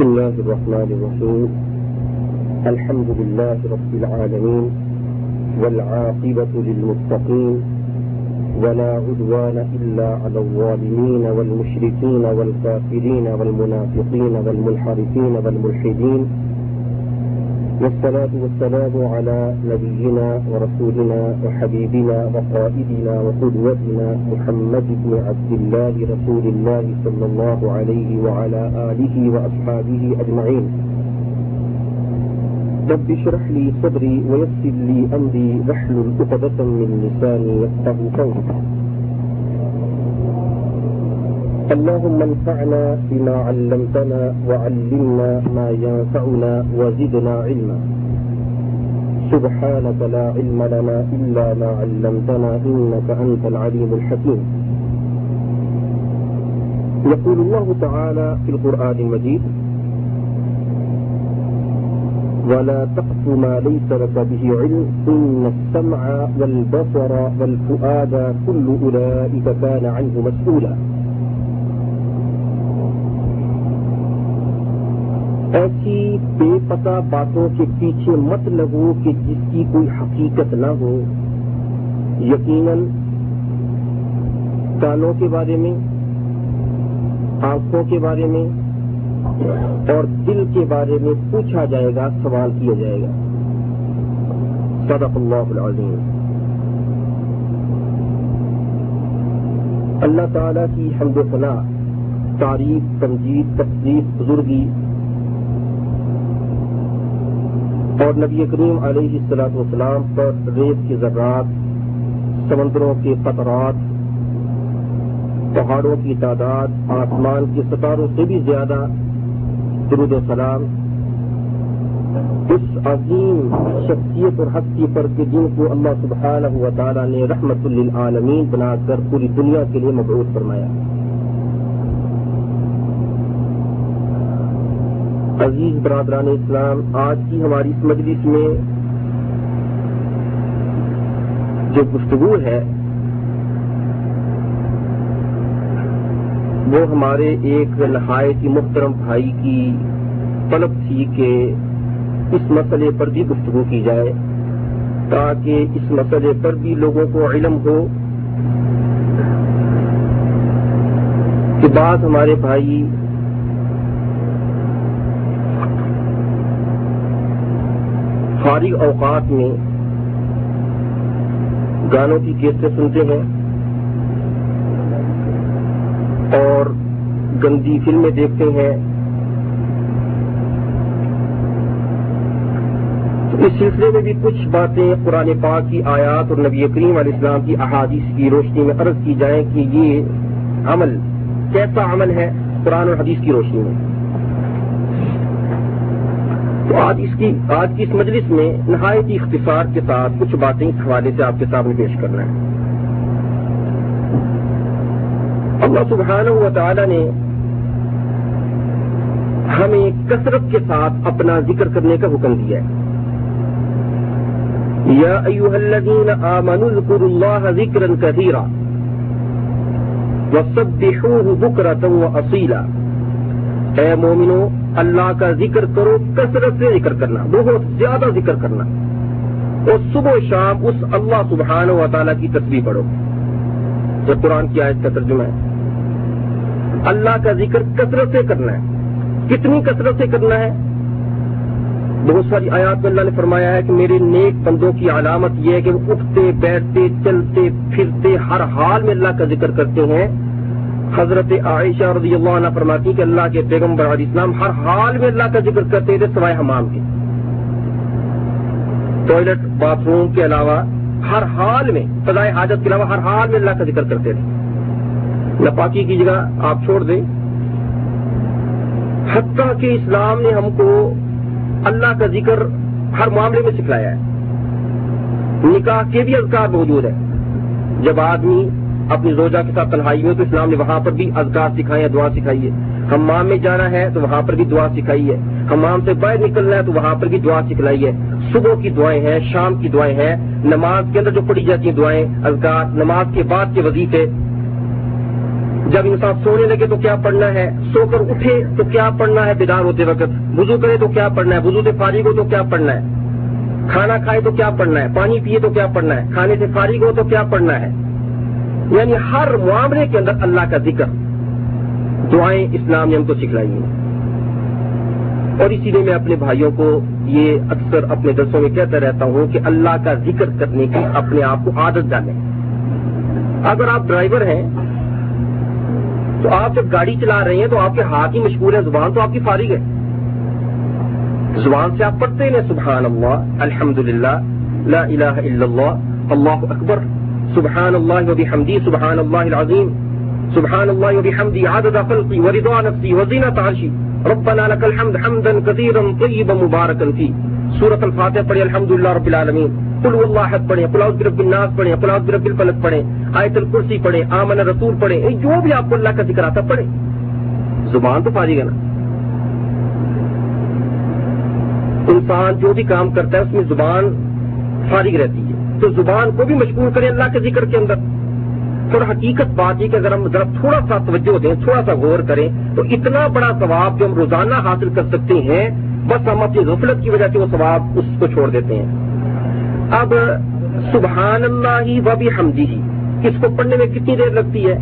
بسم الله الرحمن الرحيم. الحمد لله رب العالمين والعاقبة للمتقين ولا عدوان إلا على الظالمين والمشركين والكافرين والمنافقين والمنحرفين والملحدين والصلاة والسلام على نبينا ورسولنا وحبيبنا وقائدنا وقدوتنا محمد بن عبد الله رسول الله صلى الله عليه وعلى آله وأصحابه أجمعين. رب اشرح لي صدري ويسر لي أمري واحلل عقدة من لساني يفقه قولي. اللهم انفعنا بما علمتنا وعلمنا ما ينفعنا وزدنا علما. سبحانك لا علم لنا إلا ما علمتنا إنك أنت العليم الحكيم. يقول الله تعالى في القرآن المجيد، ولا تقف ما ليس لك به علم، إن السمع والبصر والفؤاد كل أولئك كان عنه مسؤولا. ایسی بے پتہ باتوں کے پیچھے مت لگو کہ جس کی کوئی حقیقت نہ ہو۔ یقیناً کانوں کے بارے میں، آنکھوں کے بارے میں اور دل کے بارے میں پوچھا جائے گا، سوال کیا جائے گا۔ صدق اللہ العظیم۔ اللہ تعالی کی حمد و فلاح تعریف، تمجید تقسیف بزرگی اور نبی کریم علیہ السلاط والسلام پر ریت کے ذرات، سمندروں کے قطرات، پہاڑوں کی تعداد، آسمان کے ستاروں سے بھی زیادہ درود و سلام۔ اس عظیم شخصیت اور ہستی پر کے جن کو اللہ سبحانہ و تعالیٰ نے رحمت للعالمین بنا کر پوری دنیا کے لیے مبعوث فرمایا۔ عزیز برادران اسلام، آج کی ہماری اس مجلس میں جو گفتگو ہے، وہ ہمارے ایک نہایت ہی محترم بھائی کی طلب تھی کہ اس مسئلے پر بھی گفتگو کی جائے، تاکہ اس مسئلے پر بھی لوگوں کو علم ہو۔ کہ بعض ہمارے بھائی فارغ اوقات میں گانوں کی کیسٹیں سنتے ہیں اور گندی فلمیں دیکھتے ہیں۔ تو اس سلسلے میں بھی کچھ باتیں قرآن پاک کی آیات اور نبی کریم علیہ السلام کی احادیث کی روشنی میں عرض کی جائیں کہ یہ عمل کیسا عمل ہے قرآن اور حدیث کی روشنی میں؟ تو آج اس کی آج کی اس مجلس میں نہایت ہی اختصار کے ساتھ کچھ باتیں اس حوالے سے آپ کے سامنے پیش کرنا ہے۔ اللہ سبحانہ و تعالی نے ہمیں کثرت کے ساتھ اپنا ذکر کرنے کا حکم دیا ہے۔ یا ایوہ الذین آمنوا اذکروا اللہ ذکرا کثیرا وصبحوه بکرتا و اصیلا۔ اے مومنو اللہ کا ذکر کرو، کثرت سے ذکر کرنا، بہت زیادہ ذکر کرنا۔ اور صبح و شام اس اللہ سبحانہ و تعالیٰ کی تصویر پڑھو۔ جو قرآن کی آیت کا ترجمہ ہے۔ اللہ کا ذکر کثرت سے کرنا ہے۔ کتنی کثرت سے کرنا ہے؟ بہت ساری آیات میں اللہ نے فرمایا ہے کہ میرے نیک بندوں کی علامت یہ ہے کہ وہ اٹھتے، بیٹھتے، چلتے، پھرتے، ہر حال میں اللہ کا ذکر کرتے ہیں۔ حضرت عائشہ رضی اللہ عنہ فرماتی کہ اللہ کے پیغمبر علیہ السلام ہر حال میں اللہ کا ذکر کرتے تھے سوائے حمام کے۔ ٹوائلٹ، باتھ روم کے علاوہ ہر حال میں سزائے حاجت کے علاوہ ہر حال میں اللہ کا ذکر کرتے تھے۔ نپاکی کی جگہ آپ چھوڑ دیں۔ حتیٰ کہ اسلام نے ہم کو اللہ کا ذکر ہر معاملے میں سکھلایا ہے۔ نکاح کے بھی اذکار موجود ہے جب آدمی اپنی روزہ کے ساتھ تنہائی میں تو اسلام نے وہاں پر بھی اذکار سکھائے دعا سکھائی ہے۔ ہمام میں جانا ہے تو وہاں پر بھی دعا سکھائی ہے۔ ہمام سے باہر نکلنا ہے تو وہاں پر بھی دعا سکھلائی ہے۔ صبح کی دعائیں ہیں، شام کی دعائیں ہیں۔ نماز کے اندر جو پڑھی جاتی ہیں دعائیں، اذکار، نماز کے بعد کے وظیفے۔ جب انسان سونے لگے تو کیا پڑھنا ہے؟ سو کر اٹھے تو کیا پڑھنا ہے بیدار ہوتے وقت؟ وضو کرے تو کیا پڑھنا ہے؟ وضو سے فارغ ہو تو کیا پڑھنا ہے؟ کھانا کھائے تو کیا پڑھنا ہے؟ پانی پیے تو کیا پڑھنا ہے؟ کھانے سے فارغ ہو تو کیا پڑھنا ہے؟ یعنی ہر معاملے کے اندر اللہ کا ذکر۔ دعائیں اسلام نے ہم کو سکھلائی ہیں۔ اور اسی لیے میں اپنے بھائیوں کو یہ اکثر اپنے درسوں میں کہتا رہتا ہوں کہ اللہ کا ذکر کرنے کی اپنے آپ کو عادت ڈالیں۔ اگر آپ ڈرائیور ہیں، تو آپ جب گاڑی چلا رہے ہیں تو آپ کے ہاتھ ہی مشغول ہے زبان تو آپ کی فارغ ہے۔ زبان سے آپ پڑھتے ہیں، سبحان اللہ الحمد للہ لا الہ الا اللہ اللہ اکبر۔ سبحان اللہ و حمدی سبحان اللہ العظیم سبحان اللہ و حمدی عادت خلقی و رضا نفسی وزینہ تعشی ربنا لك الحمد حمدا كثيرا طيبا مباركا فيه سورة الفاتحہ پڑھیں، الحمدللہ رب العالمین. قل اللہ حد پڑھیں، قل اعوذ برب الناس پڑھیں، قل اعوذ برب الفلق پڑھیں. آیت الکرسی پڑھیں، آمن رسول پڑھیں. جو بھی آپ کو اللہ کا ذکر آتا پڑھیں. زبان تو فارغ ہے نا. انسان جو بھی کام کرتا ہے، اس میں زبان فارغ رہتی ہے. تو زبان کو بھی مشغول کریں اللہ کے ذکر کے اندر۔ اور حقیقت بات یہ کہ اگر ہم ذرا تھوڑا سا توجہ دیں، تھوڑا سا غور کریں، تو اتنا بڑا ثواب جو ہم روزانہ حاصل کر سکتے ہیں، بس ہم اپنی غفلت کی وجہ سے وہ ثواب اس کو چھوڑ دیتے ہیں۔ اب سبحان اللہ ہی و بھی ہمدی ہی اس کو پڑھنے میں کتنی دیر لگتی ہے؟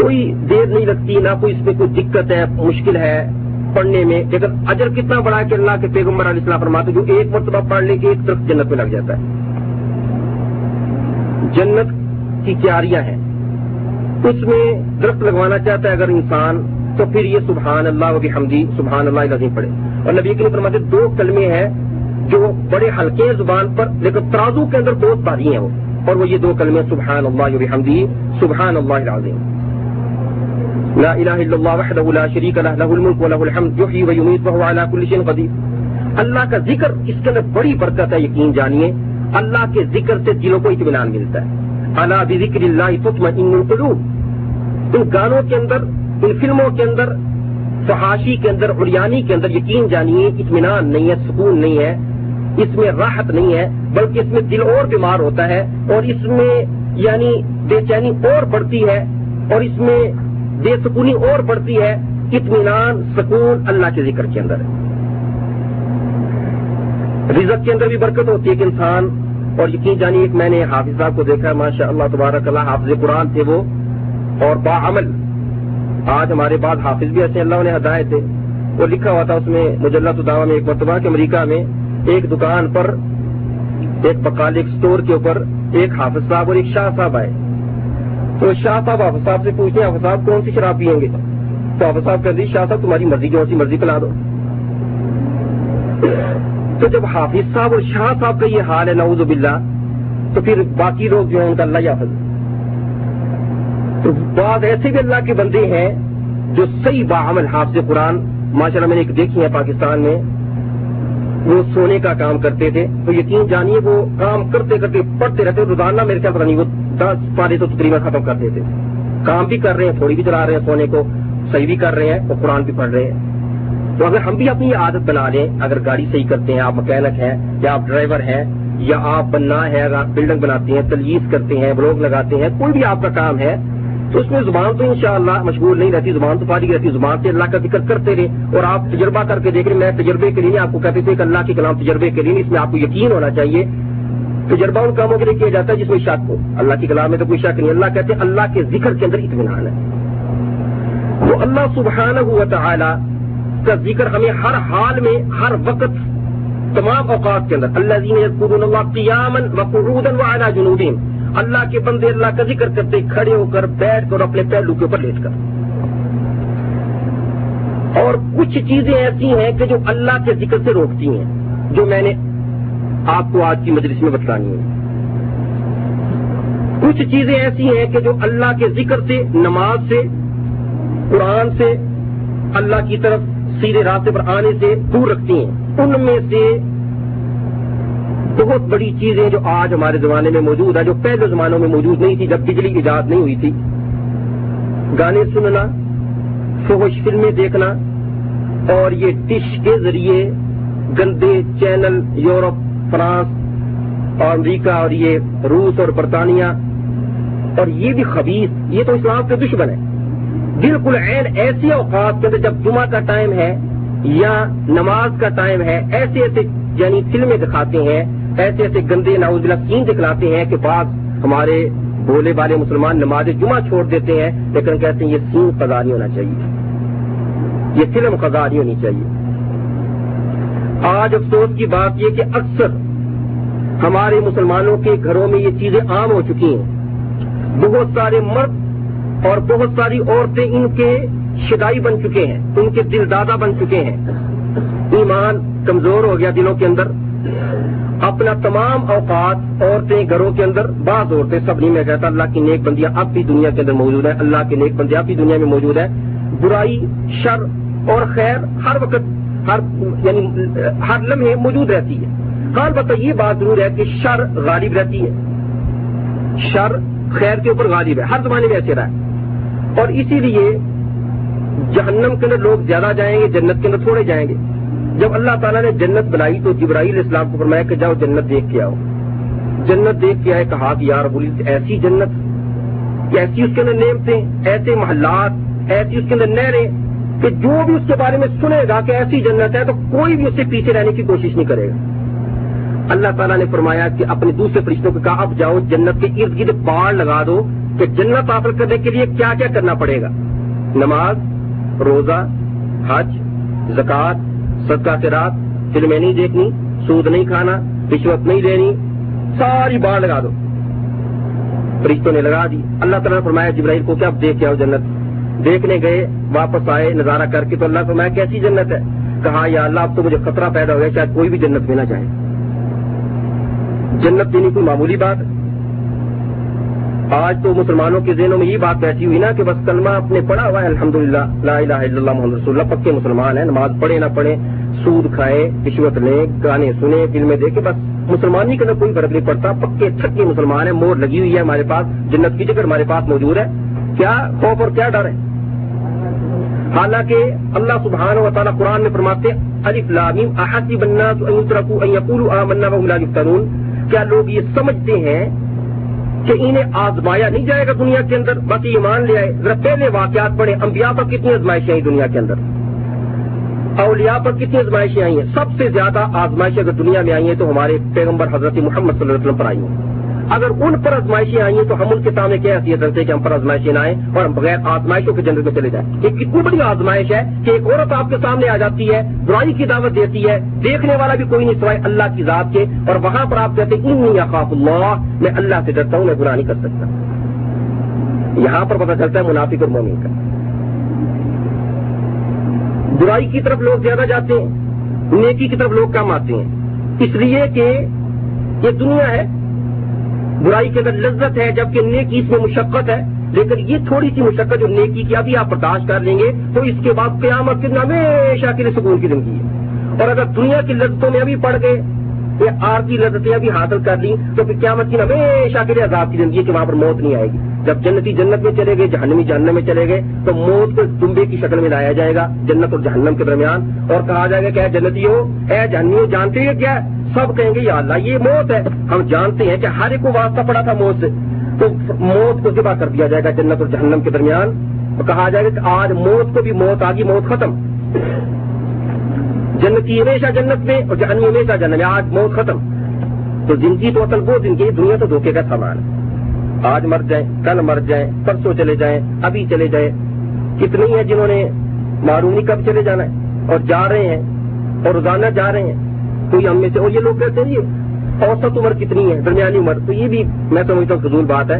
کوئی دیر نہیں لگتی، نہ کوئی اس میں کوئی دقت ہے مشکل ہے۔ پڑھنے میں لیکن اجر کتنا بڑا ہے کہ اللہ کے پیغمبر علیہ السلام فرماتے جو ایک مرتبہ پڑھ لے کے ایک طرف جنت میں لگ جاتا ہے۔ جنت کی کیاریاں ہیں۔ اس میں درخت لگوانا چاہتا ہے اگر انسان، تو پھر یہ سبحان اللہ و حمدی سبحان اللہ لذیم پڑے اور نبی کے فرماتے دو کلمے ہیں جو بڑے ہلکے ہیں زبان پر لیکن ترازو کے اندر بہت بھاری ہیں وہ اور وہ یہ دو کلمے سبحان اللہ و حمدی سبحان اللہ العظیم۔ لا الہ الا اللہ وحدہ لا شریک لہ لہ الملک و لہ الحمد یحیی و یمیت وهو علی کل شیء قدیر اللہ کا ذکر اس کے اندر بڑی برکت ہے، یقین جانیے. اللہ کے ذکر سے دلوں کو اطمینان ملتا ہے. اللہ بکر اللہ تطمئن القلوب. ان گانوں کے اندر، ان فلموں کے اندر، فحاشی کے اندر اریانی کے اندر یقین جانیے، اطمینان نہیں ہے، سکون نہیں ہے. اس میں راحت نہیں ہے، بلکہ اس میں دل اور بیمار ہوتا ہے، اور اس میں یعنی بے چینی اور بڑھتی ہے، اور اس میں بے سکونی اور بڑھتی ہے، اطمینان، سکون اللہ کے ذکر کے اندر۔ رزق کے اندر بھی برکت ہوتی ہے کہ انسان۔ اور یقین جانی ایک میں نے حافظ صاحب کو دیکھا ہے ماشاء اللہ تبارک اللہ، حافظ قرآن تھے وہ۔ اور باعمل آج ہمارے پاس حافظ بھی ایسے اللہ نے ہدایت تھے وہ لکھا ہوا تھا اس میں مجلہ الدعوا میں ایک مرتبہ کہ امریکہ میں ایک دکان پر، ایک بکال ایک اسٹور کے اوپر ایک حافظ صاحب اور ایک شاہ صاحب آئے۔ تو شاہ صاحب حافظ صاحب سے پوچھتے ہیں حافظ صاحب کون سی شراب پیئیں گے؟ تو حافظ صاحب کہتے شاہ صاحب تمہاری مرضی کون سی مرضی پلا دو۔ تو جب حافظ صاحب اور شاہ صاحب کا یہ حال ہے، نعوذ باللہ، تو پھر باقی لوگ جو ہیں، ان کا اللہ حافظ۔ تو بعض ایسے بھی اللہ کے بندے ہیں جو صحیح باعمل حافظ قرآن ماشاء اللہ میں نے ایک دیکھی ہے پاکستان میں، وہ سونے کا کام کرتے تھے۔ تو یقین جانیے، وہ کام کرتے کرتے پڑھتے رہتے، روزانہ میرے خیال نہیں، وہ دس پارے تو تقریباً ختم کرتے تھے کام بھی کر رہے ہیں، تھوڑی بھی چلا رہے ہیں، سونے کو صحیح بھی کر رہے ہیں اور قرآن بھی پڑھ رہے ہیں۔ تو اگر ہم بھی اپنی عادت بنا لیں، اگر گاڑی صحیح کرتے ہیں، آپ مکینک ہیں یا آپ ڈرائیور ہیں یا آپ بننا ہے اگر آپ بلڈنگ بناتے ہیں، تلیز کرتے ہیں بلوگ لگاتے ہیں، کوئی بھی آپ کا کام ہے، تو اس میں زبان تو انشاءاللہ مشغول نہیں رہتی، زبان تو فارغ رہتی، زبان سے اللہ کا ذکر کرتے رہے اور آپ تجربہ کر کے دیکھ رہے میں تجربے کے لیے آپ کو کہتے تھے کہ اللہ کے کلام تجربے کے لیے اس میں آپ کو یقین ہونا چاہیے تجربہ ان کاموں کے لیے کیا جاتا ہے جس میں شک ہو؟ اللہ کے کلام میں تو کوئی شک نہیں، اللہ کہتے ہیں اللہ کے ذکر کے اندر اطمینان ہے۔ تو اللہ سبحانہ ہوا تعالی کا ذکر ہمیں ہر حال میں، ہر وقت، تمام اوقات کے اندر اللہ قیامن و اعلیٰ جنوبین اللہ کے بندے، اللہ کا ذکر کرتے کھڑے ہو کر بیٹھ کر اپنے پہلو کے اوپر لیٹ کر۔ اور کچھ چیزیں ایسی ہیں کہ جو اللہ کے ذکر سے روکتی ہیں، جو میں نے آپ کو آج کی مجلس میں بتلانی ہے۔ کچھ چیزیں ایسی ہیں کہ جو اللہ کے ذکر سے، نماز سے، قرآن سے، اللہ کی طرف سیدھے راستے پر آنے سے دور رکھتی ہیں۔ ان میں سے بہت بڑی چیزیں جو آج ہمارے زمانے میں موجود ہے جو پہلے زمانوں میں موجود نہیں تھی، جب بجلی ایجاد نہیں ہوئی تھی۔ گانے سننا فوش فلمیں دیکھنا اور یہ ڈش کے ذریعے گندے چینل یورپ فرانس اور امریکہ اور یہ روس اور برطانیہ۔ اور یہ بھی خبیص یہ تو اسلام کے دشمن ہے بالکل عین ایسی اوقات کے اندر جب جمعہ کا ٹائم ہے یا نماز کا ٹائم ہے، ایسے ایسے یعنی فلمیں دکھاتے ہیں، ایسے ایسے گندے ناؤز سین دکھلاتے ہیں کہ بعض ہمارے بولے والے مسلمان نماز جمعہ چھوڑ دیتے ہیں، لیکن کہتے ہیں یہ سین قضا نہیں ہونا چاہیے۔ یہ فلم قضا نہیں ہونی چاہیے۔ آج افسوس کی بات یہ کہ اکثر ہمارے مسلمانوں کے گھروں میں یہ چیزیں عام ہو چکی ہیں۔ بہت سارے مرد اور بہت ساری عورتیں ان کے شدائی بن چکے ہیں، ان کے دل دادا بن چکے ہیں۔ ایمان کمزور ہو گیا دلوں کے اندر۔ اپنا تمام اوقات عورتیں گھروں کے اندر، بعض عورتیں سب نہیں، میں کہتا اللہ کی نیک بندیاں اب بھی دنیا کے اندر موجود ہے اللہ کی نیک بندیاں اب بھی دنیا میں موجود ہے برائی، شر اور خیر ہر وقت ہر یعنی ہر لمحے موجود رہتی ہے۔ ہر بتا یہ بات ضرور ہے کہ شر غالب رہتی ہے۔ شر خیر کے اوپر غالب ہے، ہر زمانے میں ایسے رہا ہے۔ اور اسی لیے جہنم کے اندر لوگ زیادہ جائیں گے، جنت کے اندر تھوڑے جائیں گے۔ جب اللہ تعالیٰ نے جنت بنائی تو جبرائیل اسلام کو فرمایا کہ جاؤ جنت دیکھ کے آؤ۔ جنت دیکھ کے آئے، کہا کہ یار بولی ایسی جنت، ایسی اس کے اندر نعمتیں، ایسے محلات، ایسی اس کے اندر نہریں۔ کہ جو بھی اس کے بارے میں سنے گا کہ ایسی جنت ہے تو کوئی بھی اس سے پیچھے رہنے کی کوشش نہیں کرے گا۔ اللہ تعالیٰ نے فرمایا کہ اپنے دوسرے فرشتوں کو کہا، اب جاؤ جنت کے ارد گرد باڑ لگا دو کہ جنت حاصل کرنے کے لیے کیا کیا کرنا پڑے گا۔ نماز، روزہ، حج، زکوٰۃ، صدقہ کے رات فلمیں نہیں دیکھنی، سود نہیں کھانا، رشوت نہیں لینی ساری بار لگا دو۔ فرشتوں نے لگا دی۔ اللہ تعالیٰ نے فرمایا، جبرائیل کو کیا دیکھ کے آؤ جنت۔ دیکھنے گئے، واپس آئے، نظارہ کر کے تو اللہ فرمایا، کیسی جنت ہے؟ کہا، یا اللہ، اب تو مجھے خطرہ پیدا ہو گیا، شاید کوئی بھی جنت میں نہ چاہے جنت دینی کوئی معمولی بات؟ آج تو مسلمانوں کے ذہنوں میں یہ بات بیٹھی ہوئی نا کہ بس کلمہ اپنے پڑھا ہوا ہے الحمد للہ لا الہ الا اللہ محمد رسول اللہ، پکے مسلمان ہیں، نماز پڑھے نہ پڑھے، سود کھائے، رشوت لیں گانے سنے، فلمیں دیکھے، بس مسلمان کے اندر کوئی فرق نہیں پڑتا، پکے چھکے مسلمان ہیں مور لگی ہوئی ہے ہمارے پاس، جنت کی جگہ ہمارے پاس موجود ہے۔ کیا خوف اور کیا ڈر ہے؟ حالانکہ اللہ سبحانہ و تعالیٰ قرآن میں فرماتے الف لامیم احسب الناس ان کیا لوگ یہ سمجھتے ہیں کہ انہیں آزمایا نہیں جائے گا دنیا کے اندر؟ باقی ایمان لے آئے، ذرا پہلے واقعات پڑھے انبیاء پر کتنی آزمائشیں آئی دنیا کے اندر؟ اولیاء پر کتنی آزمائشیں آئی ہیں؟ سب سے زیادہ آزمائشیں اگر دنیا میں آئی ہیں تو ہمارے پیغمبر حضرت محمد صلی اللہ علیہ وسلم پر آئی ہیں۔ اگر ان پر آزمائشیں آئی ہیں تو ہم ان کے سامنے کیا حیثیت رکھتے ہیں کہ ہم پر آزمائشیں نہ آئیں اور ہم بغیر آزمائشوں کے جنرل میں چلے جائیں۔ یہ کتنی بڑی آزمائش ہے کہ ایک عورت آپ کے سامنے آ جاتی ہے، برائی کی دعوت دیتی ہے، دیکھنے والا بھی کوئی نہیں سوائے اللہ کی ذات کے۔ اور وہاں پر آپ کہتے ہیں ان خاف اللہ میں اللہ سے ڈرتا ہوں، میں برا نہیں کر سکتا۔ یہاں پر پتہ چلتا ہے منافق اور مومن کا۔ برائی کی طرف لوگ زیادہ جاتے ہیں، نیکی کی طرف لوگ کم آتے ہیں۔ اس لیے کہ یہ دنیا ہے برائی کے اندر لذت ہے، جبکہ نیکی اس میں مشقت ہے، لیکن یہ تھوڑی سی مشقت جو نیکی کی ابھی آپ برداشت کر لیں گے، تو اس کے بعد قیامت کے ہمیشہ کے لیے سکون کی زندگی ہے۔ اور اگر دنیا کی لذتوں میں ابھی پڑ گئے یہ آرتی لذتیں ابھی حاصل کر لی تو پھر قیامت کی ہمیشہ کے لیے عذاب کی زندگی ہے کہ وہاں پر موت نہیں آئے گی۔ جب جنتی جنت میں چلے گئے، جہنمی جہنم میں چلے گئے، تو موت کو دمبے کی شکل میں لایا جائے گا، جنت اور جہنم کے درمیان۔ اور کہا جائے گا کیا جنتی ہو اے جہنمی ہو جانتے ہو کیا؟ سب کہیں گے، یا اللہ، یہ موت ہے۔ ہم جانتے ہیں کہ ہر ایک کو واسطہ پڑا تھا موت سے۔ تو موت کو ذبح کر دیا جائے گا جنت اور جہنم کے درمیان۔ تو کہا جائے گا کہ آج موت کو بھی موت آگی موت ختم۔ جنتی ہمیشہ جنت میں اور جہنمی ہمیشہ جنت میں۔ آج موت ختم۔ تو زندگی تو اصل وہ زندگی دنیا تو دھوکے کا سامان۔ ہے آج مر جائیں، کل مر جائیں، پرسوں چلے جائیں، ابھی چلے جائیں۔ کتنے ہیں جنہوں نے معرومی کب چلے جانا ہے؟ اور جا رہے ہیں، اور روزانہ جا رہے ہیں۔ کوئی ہم میں سے اور یہ لوگ کہتے ہیں، یہ اوسط عمر کتنی ہے؟ درمیانی عمر۔ تو یہ بھی میں سمجھتا ہوں فضول بات ہے۔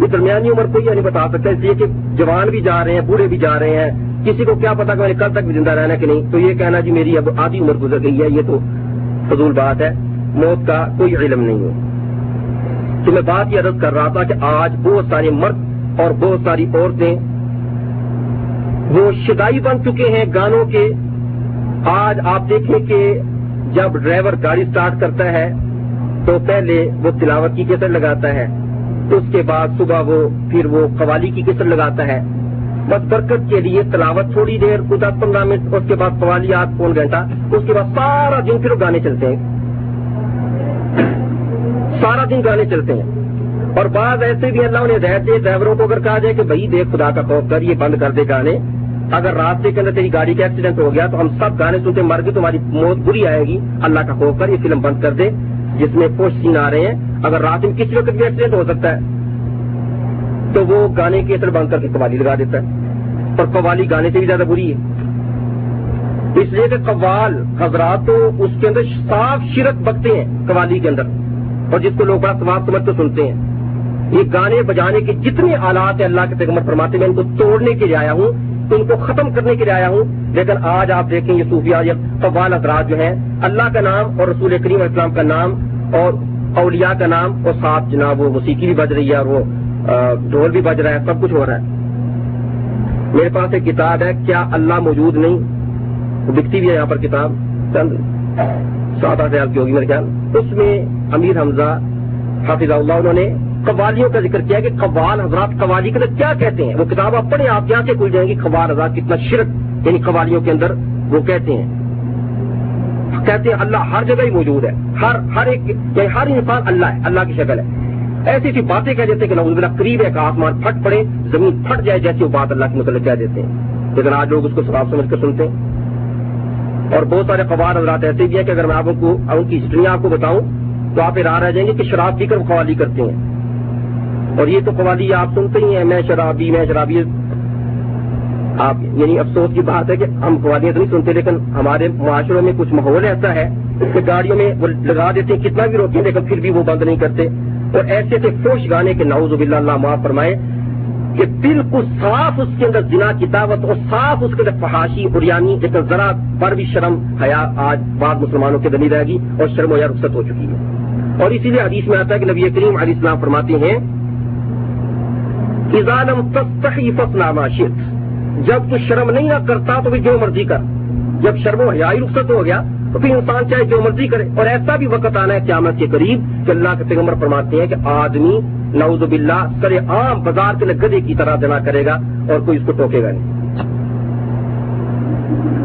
یہ درمیانی عمر کوئی نہیں بتا سکتا، اس لیے کہ جوان بھی جا رہے ہیں، بوڑھے بھی جا رہے ہیں، کسی کو کیا پتا کہ میں نے کل تک بھی زندہ رہنا کہ نہیں؟ تو یہ کہنا جی میری اب آدھی عمر گزر گئی ہے، یہ تو فضول بات ہے، موت کا کوئی علم نہیں ہے۔ تو میں بات یہ عرض کر رہا تھا کہ آج بہت سارے مرد اور بہت ساری عورتیں وہ شدائی بن چکے ہیں گانوں کے۔ آج آپ دیکھیں کہ جب ڈرائیور گاڑی سٹارٹ کرتا ہے تو پہلے وہ تلاوت کی کیسر لگاتا ہے۔ اس کے بعد صبح وہ پھر وہ قوالی کی کیسر لگاتا ہے۔ بس برکت کے لیے تلاوت تھوڑی دیر کو دس پندرہ منٹ، اس کے بعد قوالی آج پون گھنٹہ، اس کے بعد سارا دن پھر گانے چلتے ہیں۔ سارا دن گانے چلتے ہیں۔ اور بعض ایسے بھی اللہ انہیں رہتے ڈرائیوروں کو اگر کہا جائے کہ بھائی دیکھ خدا کا خوف کر، یہ بند کر دے گانے۔ اگر راستے کے اندر تیری گاڑی کا ایکسیڈنٹ ہو گیا تو ہم سب گانے سنتے، مر گئے، تمہاری موت بری آئے گی۔ اللہ کا خوف کر، یہ فلم بند کر دے۔ جس میں پوش سین آ رہے ہیں، اگر رات میں کسی وقت بھی ایکسیڈنٹ ہو سکتا ہے، تو وہ گانے کے اثر بند کر کے قوالی لگا دیتا ہے۔ اور قوالی گانے سے بھی زیادہ بری ہے۔ اس لیے کہ قوال، حضرات تو اس کے اندر صاف شرک بکتے ہیں، قوالی کے اندر۔ اور جس کو لوگ بڑا سواب سمجھ کے سنتے ہیں۔ یہ گانے بجانے کے جتنے آلات ہیں اللہ کے پیغمبر فرماتے میں ان کو توڑنے کے لیے آیا ہوں۔ ان کو ختم کرنے کے لیے آیا ہوں۔ لیکن آج آپ دیکھیں یہ صوفیہ یا قوال حضرات جو ہیں، اللہ کا نام اور رسول کریم اسلام کا نام اور اولیاء کا نام اور ساتھ جناب وہ موسیقی بھی بج رہی ہے اور وہ ڈھول بھی بج رہا ہے، سب کچھ ہو رہا ہے۔ میرے پاس ایک کتاب ہے، کیا اللہ موجود نہیں؟ بکتی بھی ہے یہاں پر کتاب، چند، سات، آٹھ ہزار کی ہوگی میرے خیال۔ اس میں امیر حمزہ حافظ اللہ، انہوں نے قوالیوں کا ذکر کیا کہ قوال حضرات قوالی کے اندر کیا کہتے ہیں؟ وہ کتاب آپ پڑھیں، آپ یہاں سے کھل جائیں گی، قوال حضرات کتنا شرک یعنی قوالیوں کے اندر وہ کہتے ہیں۔ کہتے ہیں اللہ ہر جگہ ہی موجود ہے، ہر ہر ایک یعنی ہر انسان اللہ ہے، اللہ کی شکل ہے۔ ایسی ایسی باتیں کہہ دیتے ہیں کہ نوز اللہ قریب ہے کہ آسمان پھٹ پڑے، زمین پھٹ جائے جیسی وہ بات اللہ کے متعلق کہہ دیتے ہیں۔ لیکن آج لوگ اس کو سواب سمجھ کر سنتے ہیں۔ اور بہت سارے قوال حضرات ایسے بھی ہیں کہ اگر میں آپ کو، ان کی ہسٹری آپ کو بتاؤں تو آپ ارار رہ جائیں گے کہ شراب پی کر قوالی کرتے ہیں۔ اور یہ تو قوالی آپ سنتے ہی ہیں، میں شرابی میں شرابی۔ آپ یعنی افسوس کی بات ہے کہ ہم قوالیاں تو نہیں سنتے، لیکن ہمارے معاشروں میں کچھ ماحول ایسا ہے کہ گاڑیوں میں وہ لگا دیتے ہیں، کتنا بھی روکیں لیکن پھر بھی وہ بند نہیں کرتے۔ اور ایسے ایسے فوش گانے کے نعوذ باللہ، اللہ معاف فرمائے، کہ بالکل صاف اس کے اندر جنا کی دعوت اور صاف اس کے اندر فحاشی اریانی لیکن ذرا پر بھی شرم، حیا آج بعد مسلمانوں کے دلی رہے گی اور شرم و یا رخصت ہو چکی ہے۔ اور اسی لیے حدیث میں آتا ہے کہ نبی کریم علیہ السلام فرماتے ہیں فصنع شیت جب تو شرم نہیں نہ کرتا تو پھر جو مرضی کر۔ جب شرم و حیائی رخصت ہو گیا تو پھر انسان چاہے جو مرضی کرے۔ اور ایسا بھی وقت آنا ہے قیامت کے قریب کہ اللہ کے پیغمبر فرماتے ہیں کہ آدمی نعوذ باللہ سر عام بازار کے گدے کی طرح جمع کرے گا اور کوئی اس کو ٹوکے گا نہیں۔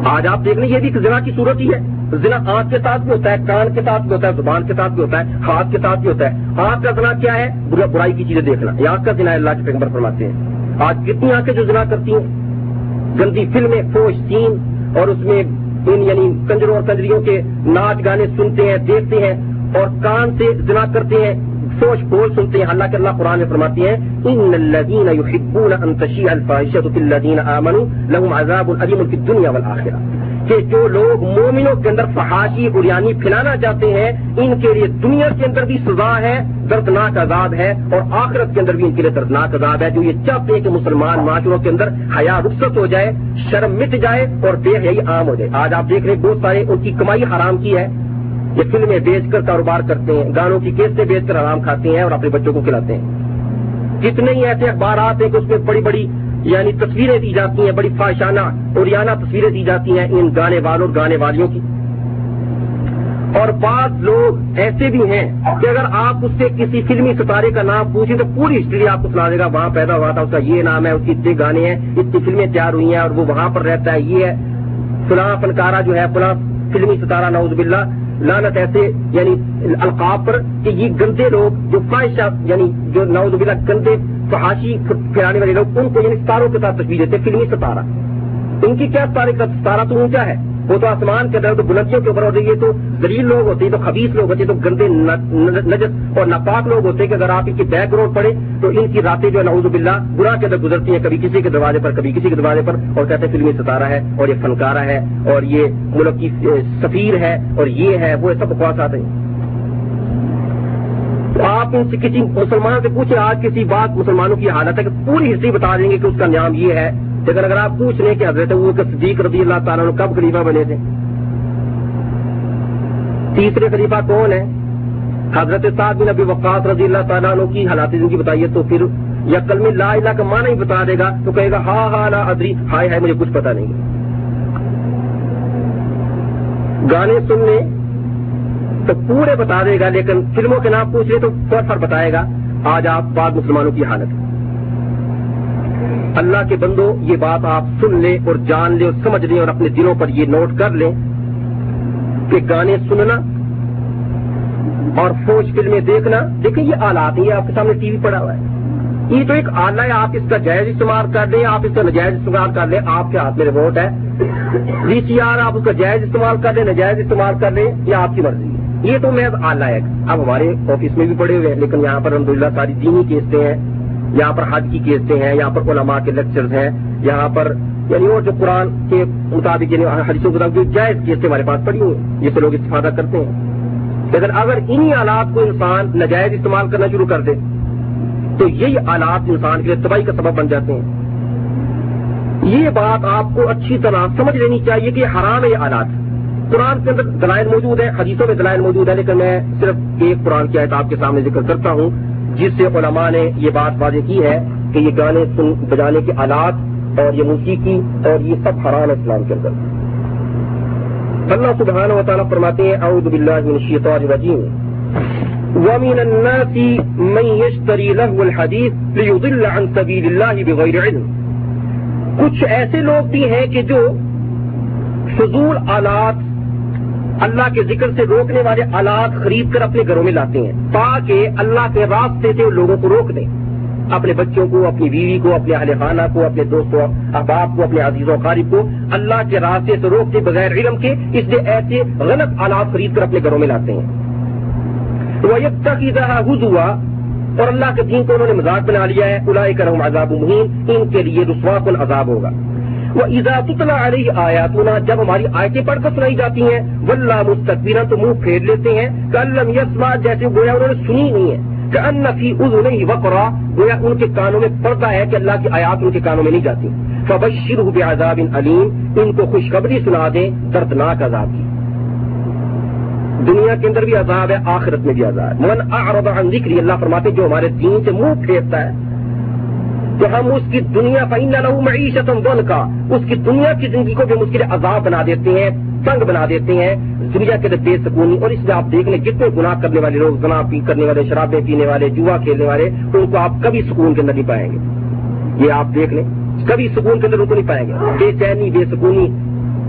آج آپ دیکھ لیں یہ بھی زنا کی صورت ہی ہے۔ زنا آنکھ کے ساتھ بھی ہوتا ہے، کان کے ساتھ بھی ہوتا ہے، زبان کے ساتھ بھی ہوتا ہے، ہاتھ کے ساتھ بھی ہوتا ہے۔ آنکھ کا زنا کیا ہے؟ برائی کی چیزیں دیکھنا۔ یہ آنکھ کا زنا اللہ کے پیغمبر فرماتے ہیں۔ آج کتنی آنکھیں جو زنا کرتی ہیں؟ گندی فلمیں فوش سین اور اس میں ان یعنی کنجروں اور کنجریوں کے ناچ گانے سنتے ہیں، دیکھتے ہیں اور کان سے زنا کرتے ہیں سوچ بول سنتے ہیں۔ اللہ کے اللہ قرآن میں فرماتی ہیں، ان الذين يحبون ان تشيع الفاحشه في الذين امنوا لهم عذاب اليم في الدنيا والاخره کہ جو لوگ مومنوں کے اندر فحاشی بریانی پھیلانا چاہتے ہیں، ان کے لیے دنیا کے اندر بھی سزا ہے، دردناک عذاب ہے، اور آخرت کے اندر بھی ان کے لیے دردناک عذاب ہے۔ جو یہ چاہتے ہیں کہ مسلمان معاشروں کے اندر حیا رخصت ہو جائے، شرم مٹ جائے، اور بے حیائی عام ہو جائے۔ آج آپ دیکھ رہے ہیں، بہت سارے ان کی کمائی حرام کی ہے۔ یہ فلمیں بیچ کر کاروبار کرتے ہیں، گانوں کی کیسے بیچ کر آرام کھاتے ہیں اور اپنے بچوں کو کھلاتے ہیں۔ جتنے ہی ایسے اخبارات ہیں کہ اس میں بڑی بڑی یعنی تصویریں دی جاتی ہیں، بڑی فاشانہ اور تصویریں دی جاتی ہیں ان گانے والوں اور گانے والیوں کی۔ اور بعض لوگ ایسے بھی ہیں کہ اگر آپ اس سے کسی فلمی ستارے کا نام پوچھیں تو پوری ہسٹری آپ کو سنا دے گا، وہاں پیدا ہوا تھا، اس کا یہ نام ہے، اس کی اتنے گانے ہیں، اتنی فلمیں تیار ہوئی ہیں اور وہ وہاں پر رہتا ہے، یہ ہے، فلاں فنکارہ جو ہے، فلاں فلمی ستارہ نوز باللہ لانت ایسے یعنی القاب پر کہ یہ گندے لوگ جو خواہشہ یعنی جو نوز بلا گندے فحاشی پھیلانے والے لوگ ان کو یعنی ستاروں کے ساتھ تصویر دیتے فلمی ستارہ۔ ان کی کیا ستارے کا ستارہ تو اونچا ہے؟ وہ تو آسمان کے اندر تو بلندیوں کے اوپر ہوتے یہ تو دلیل لوگ ہوتے ہیں تو خبیص لوگ ہوتے ہیں تو گندے نجس اور ناپاک لوگ ہوتے ہیں کہ اگر آپ ان کی بیک گراؤنڈ پڑے تو ان کی راتیں جو نعوذ باللہ گناہ کے اندر گزرتی ہیں، کبھی کسی کے دروازے پر، کبھی کسی کے دروازے پر اور کہتے ہیں فلمی ستارہ ہے اور یہ فنکارہ ہے اور یہ ملک کی سفیر ہے اور یہ ہے، وہ سب بکواس آتے ہیں۔ آپ ان سے کسی مسلمان سے پوچھیں، آج کسی بات مسلمانوں کی حالت ہے کہ پوری ہسٹری بتا دیں گے کہ اس کا نام یہ ہے۔ لیکن اگر آپ پوچھ لیں کہ حضرت وہ صدیق رضی اللہ تعالیٰ نے کب خلیفہ بنے تھے؟ تیسرے خلیفہ کون ہے؟ حضرت صاحب بن ابھی وقاص رضی اللہ تعالیٰ عنہ کی حالات زندگی بتائیے تو پھر یا کل میں لا الہ کا معنی ہی بتا دے گا تو کہے گا ہاں ہاں لا ادری۔ ہائے ہائے، مجھے کچھ پتا نہیں۔ گانے سننے تو پورے بتا دے گا، لیکن فلموں کے نام پوچھ لے تو فر بتائے گا۔ آج آپ بعد مسلمانوں کی حالت۔ اللہ کے بندو، یہ بات آپ سن لیں اور جان لیں اور سمجھ لیں اور اپنے دلوں پر یہ نوٹ کر لیں کہ گانے سننا اور فوج فلمیں دیکھنا، دیکھیں یہ آلات ہیں، یہ آپ کے سامنے ٹی وی پڑا ہوا ہے۔ یہ تو ایک آلہ ہے، آپ اس کا جائز استعمال کر لیں، آپ اس کا نجائز استعمال کر لیں۔ آپ کے ہاتھ میں ریموٹ ہے۔ وی سی آر، آپ اس کا جائز استعمال کر لیں، نجائز استعمال کر لیں، یہ آپ کی مرضی ہے۔ یہ تو میں آلہ ہے۔ اب ہمارے آفس میں بھی پڑے ہوئے ہیں، لیکن یہاں پر الحمد ساری دینی کیسٹیں ہیں۔ یہاں پر حج کی کیسٹیں ہیں، یہاں پر علماء کے لیکچرز ہیں۔ یہاں پر یعنی اور جو قرآن کے مطابق یعنی حدیثوں کے مطابق جو جائز کیسٹیں ہمارے پاس پڑی ہوئی ہیں جس سے لوگ استفادہ کرتے ہیں۔ لیکن اگر انہی آلات کو انسان نجائز استعمال کرنا شروع کر دے، تو یہی آلات انسان کے لیے تباہی کا سبب بن جاتے ہیں۔ یہ بات آپ کو اچھی طرح سمجھ لینی چاہیے کہ حرام ہے، یہ آلات۔ قرآن کے اندر دلائل موجود ہے حدیثوں میں دلائل موجود ہے لیکن میں صرف ایک قرآن کی آیت آپ کے سامنے ذکر کرتا ہوں، جس سے علماء نے یہ بات واضح کی ہے کہ یہ گانے سن، بجانے کے آلات اور یہ موسیقی اور یہ سب حرام ہے اسلام کے اندر۔ اللہ سبحانہ و تعالیٰ فرماتے ہیں، اعوذ باللہ من الشیطان الرجیم۔ ومن الناس من يشتري له الحديث ليضل عن سبيل الله بغير علم۔ کچھ ایسے لوگ بھی ہیں کہ جو فضول آلات اللہ کے ذکر سے روکنے والے آلات خرید کر اپنے گھروں میں لاتے ہیں، تاکہ اللہ کے راستے سے لوگوں کو روک دیں۔ اپنے بچوں کو، اپنی بیوی کو، اپنے اہل خانہ کو، اپنے دوستوں، احباب کو، اپنے عزیز و قارب کو اللہ کے راستے سے روکتے بغیر علم کے اس لیے ایسے غلط آلات خرید کر اپنے گھروں میں لاتے ہیں۔ وہ ایک ہوا اور اللہ کے دین کو انہوں نے مزاق بنا لیا ہے۔ الاائے کرم عذاب مہین ان کے لیے رسوا کن عذاب ہوگا۔ وہ تطلع علیہ آیاتنا، جب ہماری آیتیں پڑھ کر سنائی جاتی ہیں واللہ مستقبیرا تو منہ پھیر لیتے ہیں کہ یسما جیسے گویا انہوں نے سنی نہیں ہے۔ کہ ان فی ازن ہی وقرا، گویا ان کے کانوں میں پڑتا ہے کہ اللہ کی آیات ان کے کانوں میں نہیں جاتی۔ فبشرہ بعذاب علیم ان کو خوشخبری سنا دیں، دردناک عذاب کی۔ دنیا کے اندر بھی عذاب ہے، آخرت میں بھی عذاب ہے۔ من اعرض عن ذکری اللہ فرماتے جو ہمارے دین سے منہ پھیرتا ہے تو ہم اس کی دنیا فإن له معیشت کا اس کی دنیا کی زندگی کو بھی ہم اس کے لیے عذاب بنا دیتے ہیں، تنگ بنا دیتے ہیں۔ دنیا کے اندر بے سکونی، اور اس لیے آپ دیکھ لیں جتنے گناہ کرنے والے لوگ گنا پی کرنے والے، شرابیں پینے والے، جوا کھیلنے والے، ان کو آپ کبھی سکون کے اندر نہیں پائیں گے۔ یہ آپ دیکھ لیں، کبھی سکون کے اندر ان کو نہیں پائیں گے۔ بے چینی، بے سکونی،